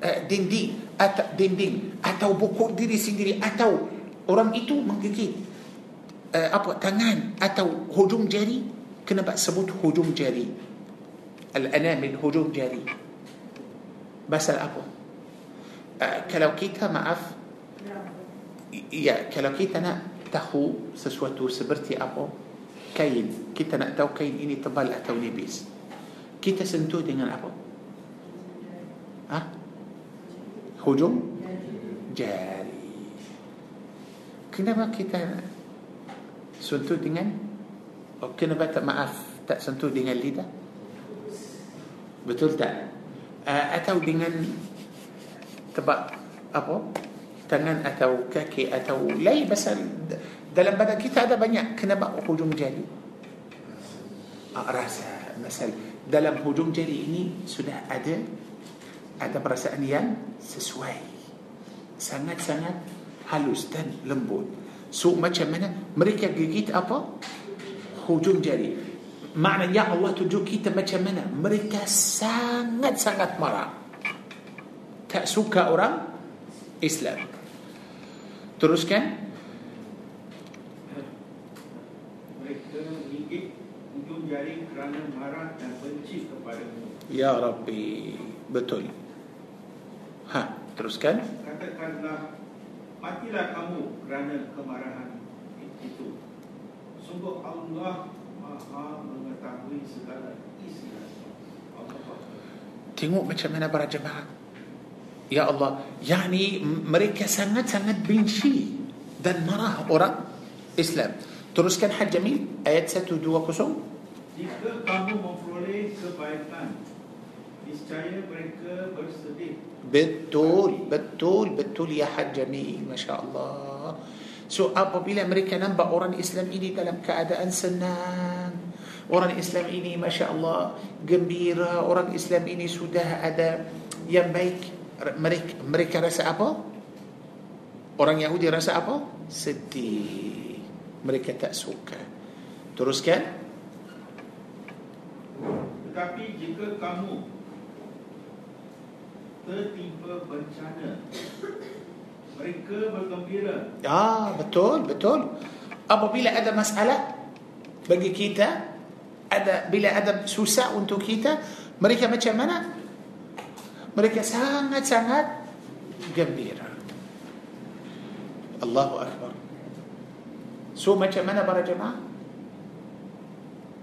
uh, dinding atau dinding atau buku diri sendiri atau orang itu menggigit uh, apa tangan atau hujung jari. Kenapa sebut hujung jari. Al-anamil hujung jari. Pasal apa? Uh, kalau kita maaf ya kalau kita nak tahu sesuatu seperti apa kain kita nak tahu kain ini tebal atau nipis kita sentuh dengan apa ha? Hujung? Jari. Kenapa kita sentuh dengan oh, kenapa tak maaf tak sentuh dengan lidah? Betul tak? Uh, atau dengan Tebak apa? Tangan atau kaki atau lain pasal dalam badan kita ada banyak kenapa hujung jari? Ah, rasa pasal dalam hujung jari ini sudah ada ada perasaan yang sesuai. Sangat-sangat halus dan lembut. So macam mana? Mereka gigit apa? Hujung jari. Maknanya Allah tunjuk kita macam mana? Mereka sangat-sangat marah. Tak suka orang Islam. Teruskan. Mereka gigit ujung jari kerana marah dan benci kepadamu Ya Rabbi. Betul Teruskan. Katakanlah Matilah kamu kerana kemarahan itu. Sungguh Allah Maha mengetahui segala isi hati. Tengok macam mana para jemaah. Ya Allah Yani mereka sangat-sangat benci Dan marah orang Islam. Teruskan Haj Jamil Ayat 120 Jika kamu memperoleh kebaikan Niscaya mereka bersedih Betul, betul, betul ya Haj Jamil, Masya Allah. So apabila mereka nampak orang Islam ini dalam keadaan senang, orang Islam ini Masya Allah gembira, orang Islam ini sudah ada yang baik, mereka, mereka rasa apa? Orang Yahudi rasa apa? Sedih. Mereka tak suka. Teruskan. Tetapi jika kamu tertimpa bencana Mereka bergembira Ah, betul, betul. Apabila ada masalah bagi kita, ada bila ada susah untuk kita, mereka macam mana? Mereka sangat-sangat gembira. Allahu Akbar. So macam mana para jemaah?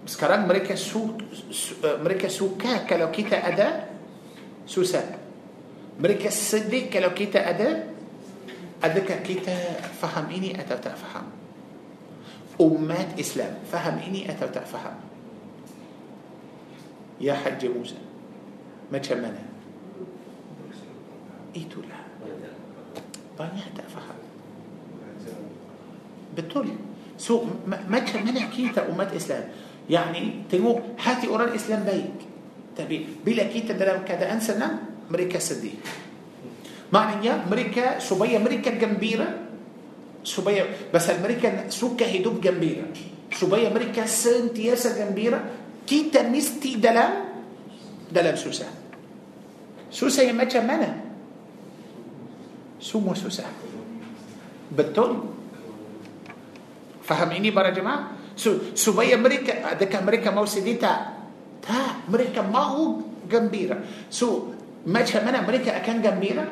Sekarang mereka su, su, uh, mereka suka kalau kita ada susah. Mereka sedih kalau kita ada Adakah kita faham ini atau tak faham? Umat Islam faham ini atau tak faham? Ya Haji Musa Macam mana? Itulah Banyak tak faham Betul So ma- macam mana kita umat Islam Yani tengok hati orang Islam baik Tapi bila kita dalam keadaan senang Mereka sedih Maknanya mereka supaya mereka gembira supaya pasal mereka suka hidup gembira supaya mereka sentiasa gembira kita mesti dalam dalam susah susah yang macam mana semua susah betul faham ini para jemaah so, supaya mereka adakah mereka mau sedih tak tak mereka mau gembira so macam mana? Mereka akan gembira.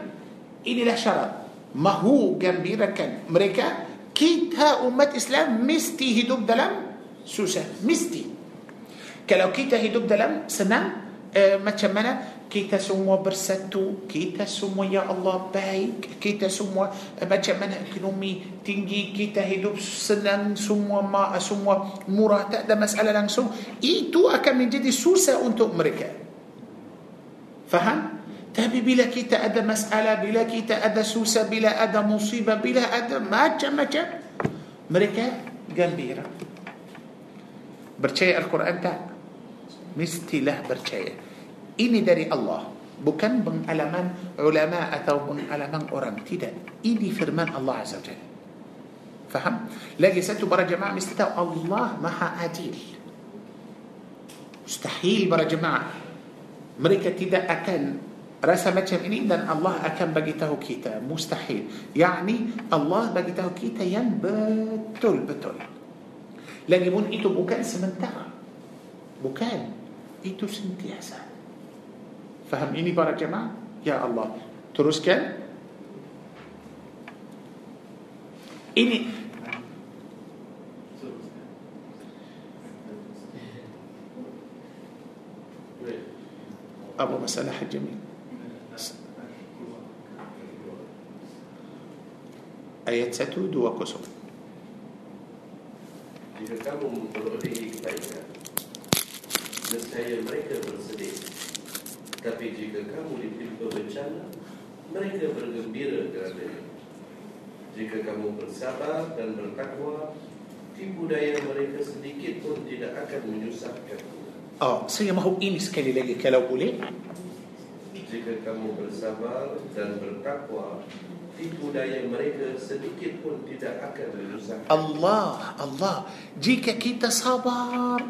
Inilah syarat. Mahu gembirakan mereka. Kita umat Islam mesti hidup dalam susah. Mesti. Kalau kita hidup dalam senang eh, macam mana? Kita semua bersatu. Kita semua ya Allah baik. Kita semua eh, macam mana? Ekonomi tinggi. Kita hidup senang. Semua ma semua murah. Tak ada masalah langsung. Itu akan menjadi susah untuk mereka. Faham tapi bila kita ada masalah, bila kita ada susah, bila ada musibah, bila ada macam-macam, mereka gembira. Percaya Al-Quran tak? Mestilah percaya. Ini dari Allah. Bukan pengalaman ulama atau pengalaman orang. Tidak. Ini firman Allah Azza wa Jalla. Faham? Lagi satu para jemaah mesti tahu Allah maha adil. Mustahil para jemaah. Mereka tidak akan رسم اتشم ان ان الله أكم بقيته كيتا. مستحيل. يعني الله بقيته كيتا ين بتل بتل لأن يمون إيتو بوكان سمنتها. بوكان. إتو سنتي احسان فهم اني بارا جماعة؟ يا الله. تروس كان؟ إني أبو مسألة جميل ayat 120 Jika kamu memperoleh kebaikan Nescaya mereka bersedih. Tapi jika kamu ditimpa bencana mereka bergembira kerana jika kamu bersabar dan bertakwa tipu daya mereka sedikit pun tidak akan menyusahkan. Oh, saya mahu ini sekali lagi kalau boleh. jika kamu bersabar dan bertakwa الله الله جيك كيتا صبر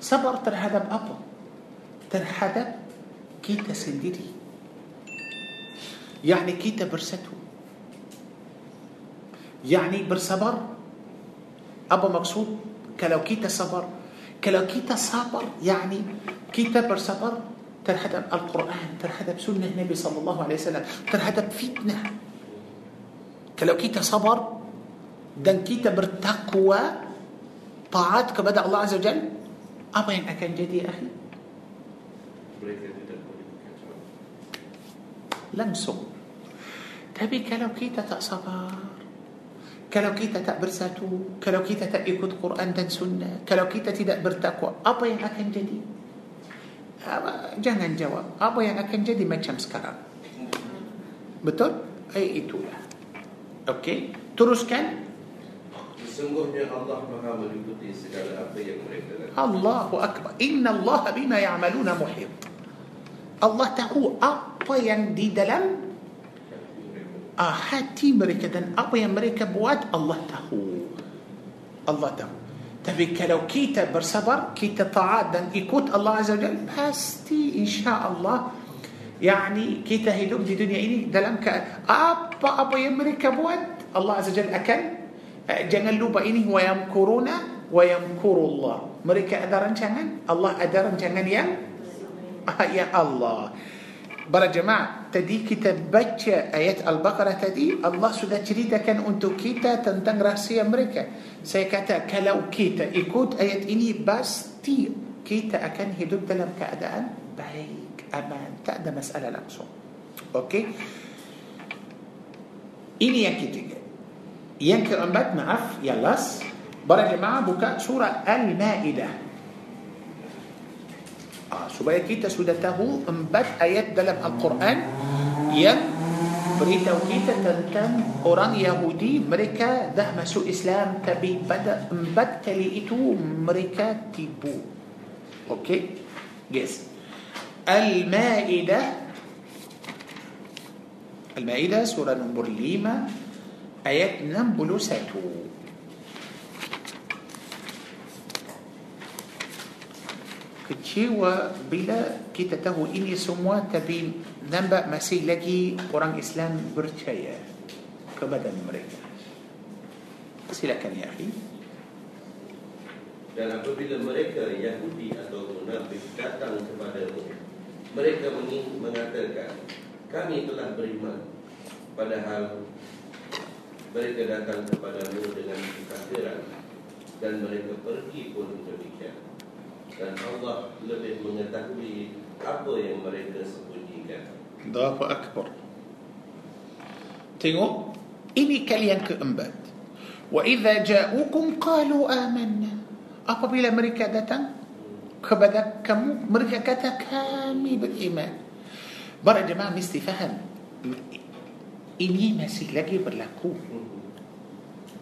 sabar terhadap apa terhadap kita sendiri يعني kita bersatu يعني bersabar apa maksud kalau kita sabar kalau kita sabar يعني kita bersabar terhadap القرآن terhadap سنة النبي صلى الله عليه وسلم terhadap fitnah Kalau kita sabar dan kita bertakwa taat kepada Allah Azza Jal, apa yang akan jadi akhi? Langsung. Tapi kalau kita tak sabar, kalau kita tak bersatu, kalau kita tak ikut Quran dan Sunnah, kalau kita tidak bertakwa, apa yang akan jadi? Apa- Jangan jawab. Apa yang akan jadi macam sekarang? Betul? Eh, itulah. Okey. Teruskan. Sesungguhnya Allah maha meliputi segala apa yang mereka lakukan Allahu Akbar. Inna Allah bima ya'maluna muhit. Allah tahu apa yang di dalam ah, hati mereka dan apa yang mereka buat Allah tahu. Allah tahu. Tapi kalau kita bersabar, kita taat dan ikut Allah Azza wa Jalla, pasti insya Allah Yani kita hidup di dunia ini dalam ke apa-apa yang mereka buat Allah Azza Jalla akan eh, jangan lupa ini wa yamkuruna wa yamkurullah. Mereka ada rancangan Allah ada rancangan yang ah, ya Allah. Para jemaah tadi kita baca ayat Al-Baqarah tadi Allah sudah ceritakan untuk kita tentang rahsia mereka. Saya kata kalau kita ikut ayat ini pasti kita akan hidup dalam keadaan baik أمان ده مسألة لمسون أوكي؟ إلي ينكي تيجي ينكي أنبات معف يلاس برا جماعة بكاء سورة المائدة. آه سبايا كيتا سودته. أنبات آيات دلم القرآن. ين بريتو كيتا تنتم. أوران يهودي. مريكا ده مسو إسلام تبي. بدأ أنبات كليئتو مريكا تيبو. أوكي؟ جيزي Al-Maidah. Al-Maidah surah nombor 5 ayat 61 kecewa bila kita tahu ini semua tapi nampak masih lagi orang Islam percaya kepada mereka. Silakan ya akhi. Dan apabila mereka Yahudi atau munafik datang kepadamu Mereka mengatakan Kami telah beriman Padahal Mereka datang kepadamu dengan kekafiran Dan mereka pergi pun demikian. Dan Allah lebih mengetahui Apa yang mereka sembunyikan. Allahu Akbar. Tengok Ini kali yang keempat. Wa idza ja'ukum qalu amanna. Apabila mereka datang كبدك كم مرجع كتا كامي بالإيمان. برا جماعة مستي فهم. إني مسي لقي برلاكو.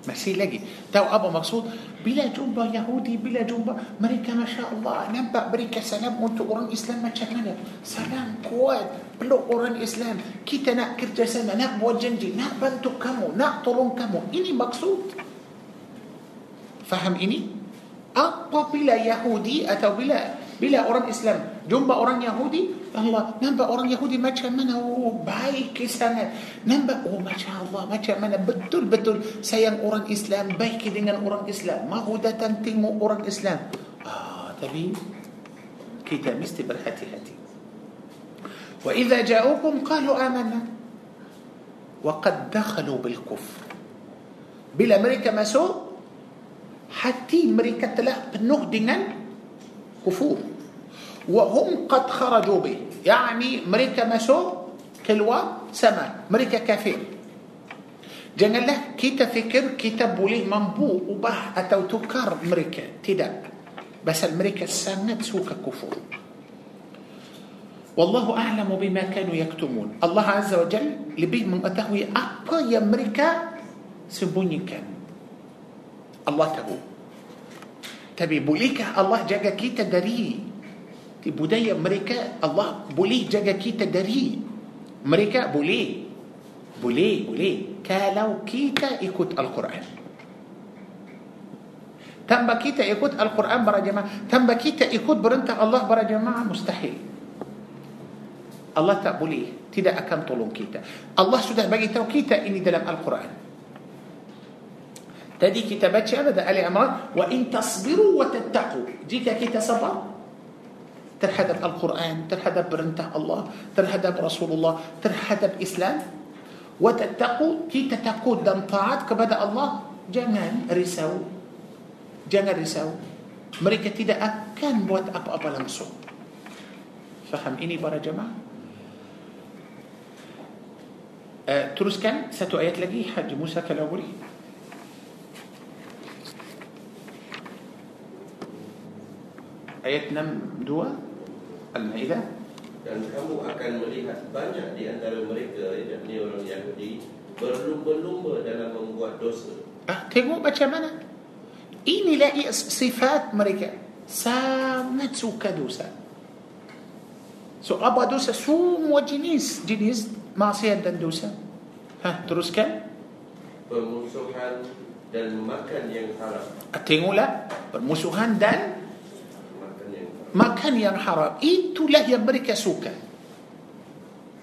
مسي لقي. تو أبو مقصود بلا جنبة يهودي بلا جنبة مريكا ما شاء الله نبع بريكا سلام وانتو أوران إسلام ما شكنا سلام قوات بلو أوران إسلام. كيتا ناكر جسامة ناقب وجنجي ناقب انتو كمو ناقطرون كمو. إني مقصود. فهم إني؟ Apabila Yahudi atau bila bila orang Islam jumpa orang Yahudi, Allah nampak orang Yahudi macam mana? Oh, baik sangat. Nampak oh macam Allah macam mana betul-betul sayang orang Islam, baik dengan orang Islam. Mahu datang tengok orang Islam. Ah, tapi kita mesti berhati-hati. Qalu amanna wa qad dakhalu bil kufr. Bila mereka masuk hati mereka telah penuh dengan kufur wahum qad kharaju bih yani mereka masuk keluar sama mereka kafir janganlah kita fikir kita boleh mampu ubah atau tukar mereka tidak pasal mereka sangat suka kufur Wallahu a'lamu bima kanu yaktumun. Allah Azza wa Jal lebih mengetahui apa yang mereka sembunyikan. Allah tahu. Tapi bolehkah Allah jaga kita dari di budaya mereka Allah boleh jaga kita dari mereka boleh. Boleh boleh. Kalau kita ikut Al-Quran. Tanpa kita ikut Al-Quran para jemaah. Tanpa kita ikut perintah Allah para jemaah mustahil. Allah tak boleh. Tidak akan tolong kita. Allah sudah bagi tahu kita ini dalam Al-Quran تدي كتابات هذا آل عمران. وإن تصبروا وتتقوا. جيك كي صبر ترحدب القرآن ترحدب برنته الله ترحدب رسول الله ترحدب إسلام. وتتقوا كي تتقوا دم طاعت كبدا الله. جمال رساو جمال رساو مريكا تدا كان بوت أب أب لمسو فهم إني برا جماعة. أه، تروس كان ستو آيات لقي حج موسى كالأولي Ayat 62 Al-Ma'idah dan kamu akan melihat banyak di antara mereka yakni orang Yahudi berlumba-lumba dalam membuat dosa. Ah, tengok macam mana? Inilah sifat mereka. Sangat suka dosa. So apa dosa? Semua jenis jenis maksiat dan dosa. Ha, teruskan. Permusuhan dan makan yang haram. Ah, tengoklah permusuhan dan makan yang haram itulah yang mereka suka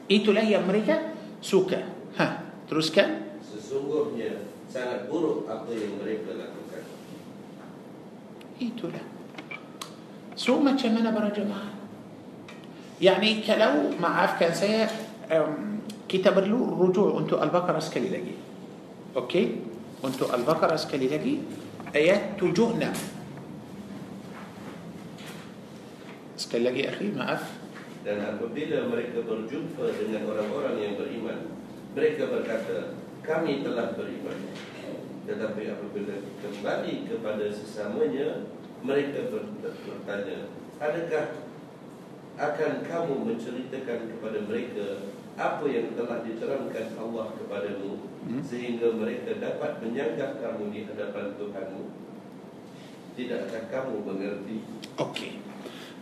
itulah yang mereka suka ha teruskan sesungguhnya sangat buruk apa yang mereka lakukan itulah so macam mana para jemaah Yani kalau maafkan saya um, kita perlu rujuk untuk Al-Baqarah sekali lagi. Okey? Untuk Al-Baqarah sekali lagi ayat 76. Sekali lagi akhi, maaf. Dan apabila mereka berjumpa dengan orang-orang yang beriman, mereka berkata, kami telah beriman. Tetapi apabila kembali kepada sesamanya, mereka bertanya, adakah akan kamu menceritakan kepada mereka apa yang telah diterangkan Allah kepadamu hmm? sehingga mereka dapat menyanggah kamu di hadapan Tuhanmu? Tidakkah kamu mengerti? Okey.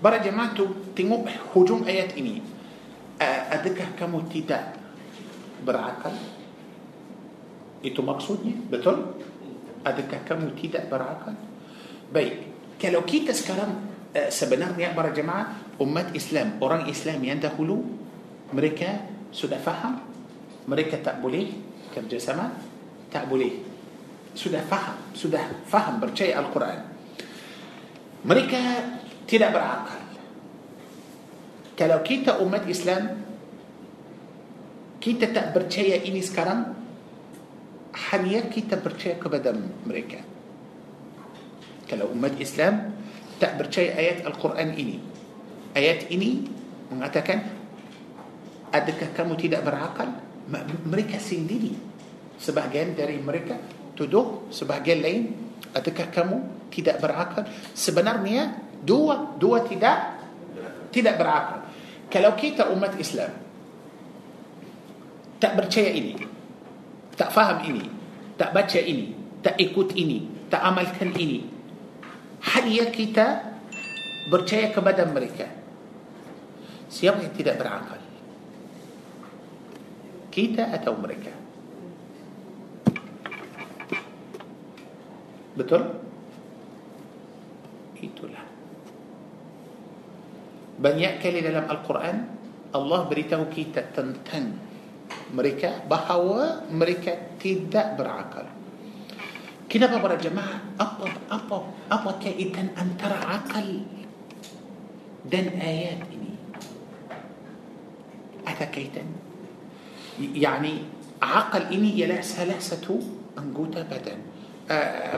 Para jemaah tu tengok hujung ayat ini. Adakah kamu tidak berakal? Itu maksudnya, betul? Adakah kamu tidak berakal? Baik, kalau kita sekarang sebenarnya para jemaah umat Islam, orang Islam yang dahulu mereka sudah faham mereka tak boleh kerjasama tak boleh sudah faham sudah faham percaya Al-Quran mereka tidak berakal. Kalau kita umat Islam kita tak percaya ini sekarang hanya kita percaya kepada mereka. Kalau umat Islam tak percaya ayat Al-Quran ini. Ayat ini mengatakan adakah kamu tidak berakal? Mereka sendiri sebahagian dari mereka tuduh sebahagian lain adakah kamu tidak berakal? Sebenarnya dua dua tidak tidak berakal. Kalau kita umat Islam tak percaya ini tak faham ini tak baca ini tak ikut ini tak amalkan ini hanya kita percaya kepada mereka. Siapa yang tidak berakal? Kita atau mereka? Betul? Itulah banyak kali dalam Al-Quran Allah beritahu kita tentang mereka bahawa mereka tidak berakal. Kenapa para jemaah? Apa apa apa kaitan antara akal dan ayat ini? Ada kaitan? Yani akal ini ialah salah satu anggota badan. Uh,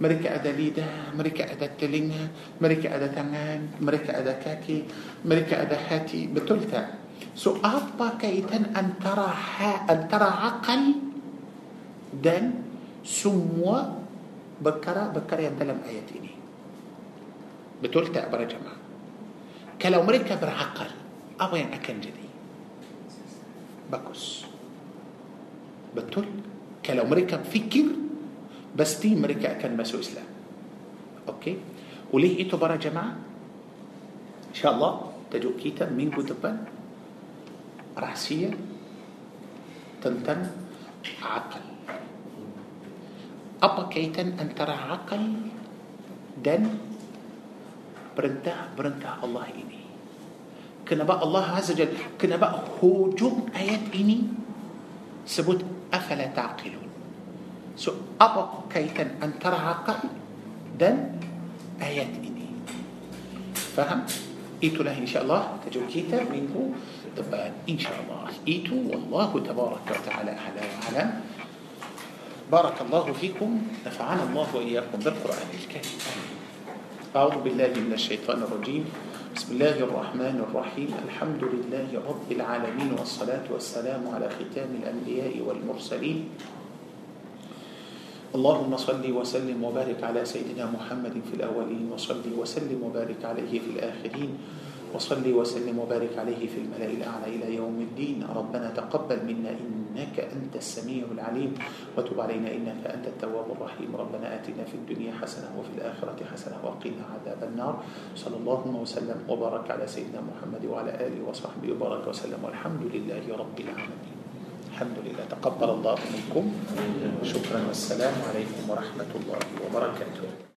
mereka ada lidah, mereka ada telinga, mereka ada tangan, mereka ada kaki, mereka ada hati. Betul tak? So apa kaitan antara ha, antara akal dan semua perkara-perkara yang dalam ayat ini? Betul tak para jemaah? kalau mereka berakal apa yang akan jadi bagus betul kalau mereka fikir pasti mereka akan masuk Islam okey oleh itu para jemaah insyaallah tajuk kita minggu depan rahsia tentang akal apa kaitan antara akal dan perintah-perintah Allah ini kenapa Allah Azza Jal kenapa hujung ayat ini sebut afala taqilun so apa kaitan antara akal dan ayat ini? Faham? Itulah insyaallah tajuk kita minggu depan. Insyaallah. Itu wallahu tabaraka wa taala ala wa alam. بارك الله فيكم نفعنا الله وإياكم بالقرآن الكريم أعوذ بالله من الشيطان الرجيم بسم الله الرحمن الرحيم الحمد لله رب العالمين والصلاة والسلام على ختام الأنبياء والمرسلين اللهم صل وسلم وبارك على سيدنا محمد في الأولين وصل وسلم وبارك عليه في الآخرين وصل وسلم وبارك عليه في الملأ الأعلى إلى يوم الدين. ربنا تقبل منا إنك أنت السميع العليم وتب علينا إنك أنت التواب الرحيم. ربنا آتنا في الدنيا حسنة وفي الآخرة حسنة وقنا عذاب النار. صلى الله وسلم وبارك على سيدنا محمد وعلى آله وصحبه وبارك وسلم والحمد لله رب العالمين. الحمد لله. تقبل الله منكم. شكرا والسلام عليكم ورحمة الله وبركاته.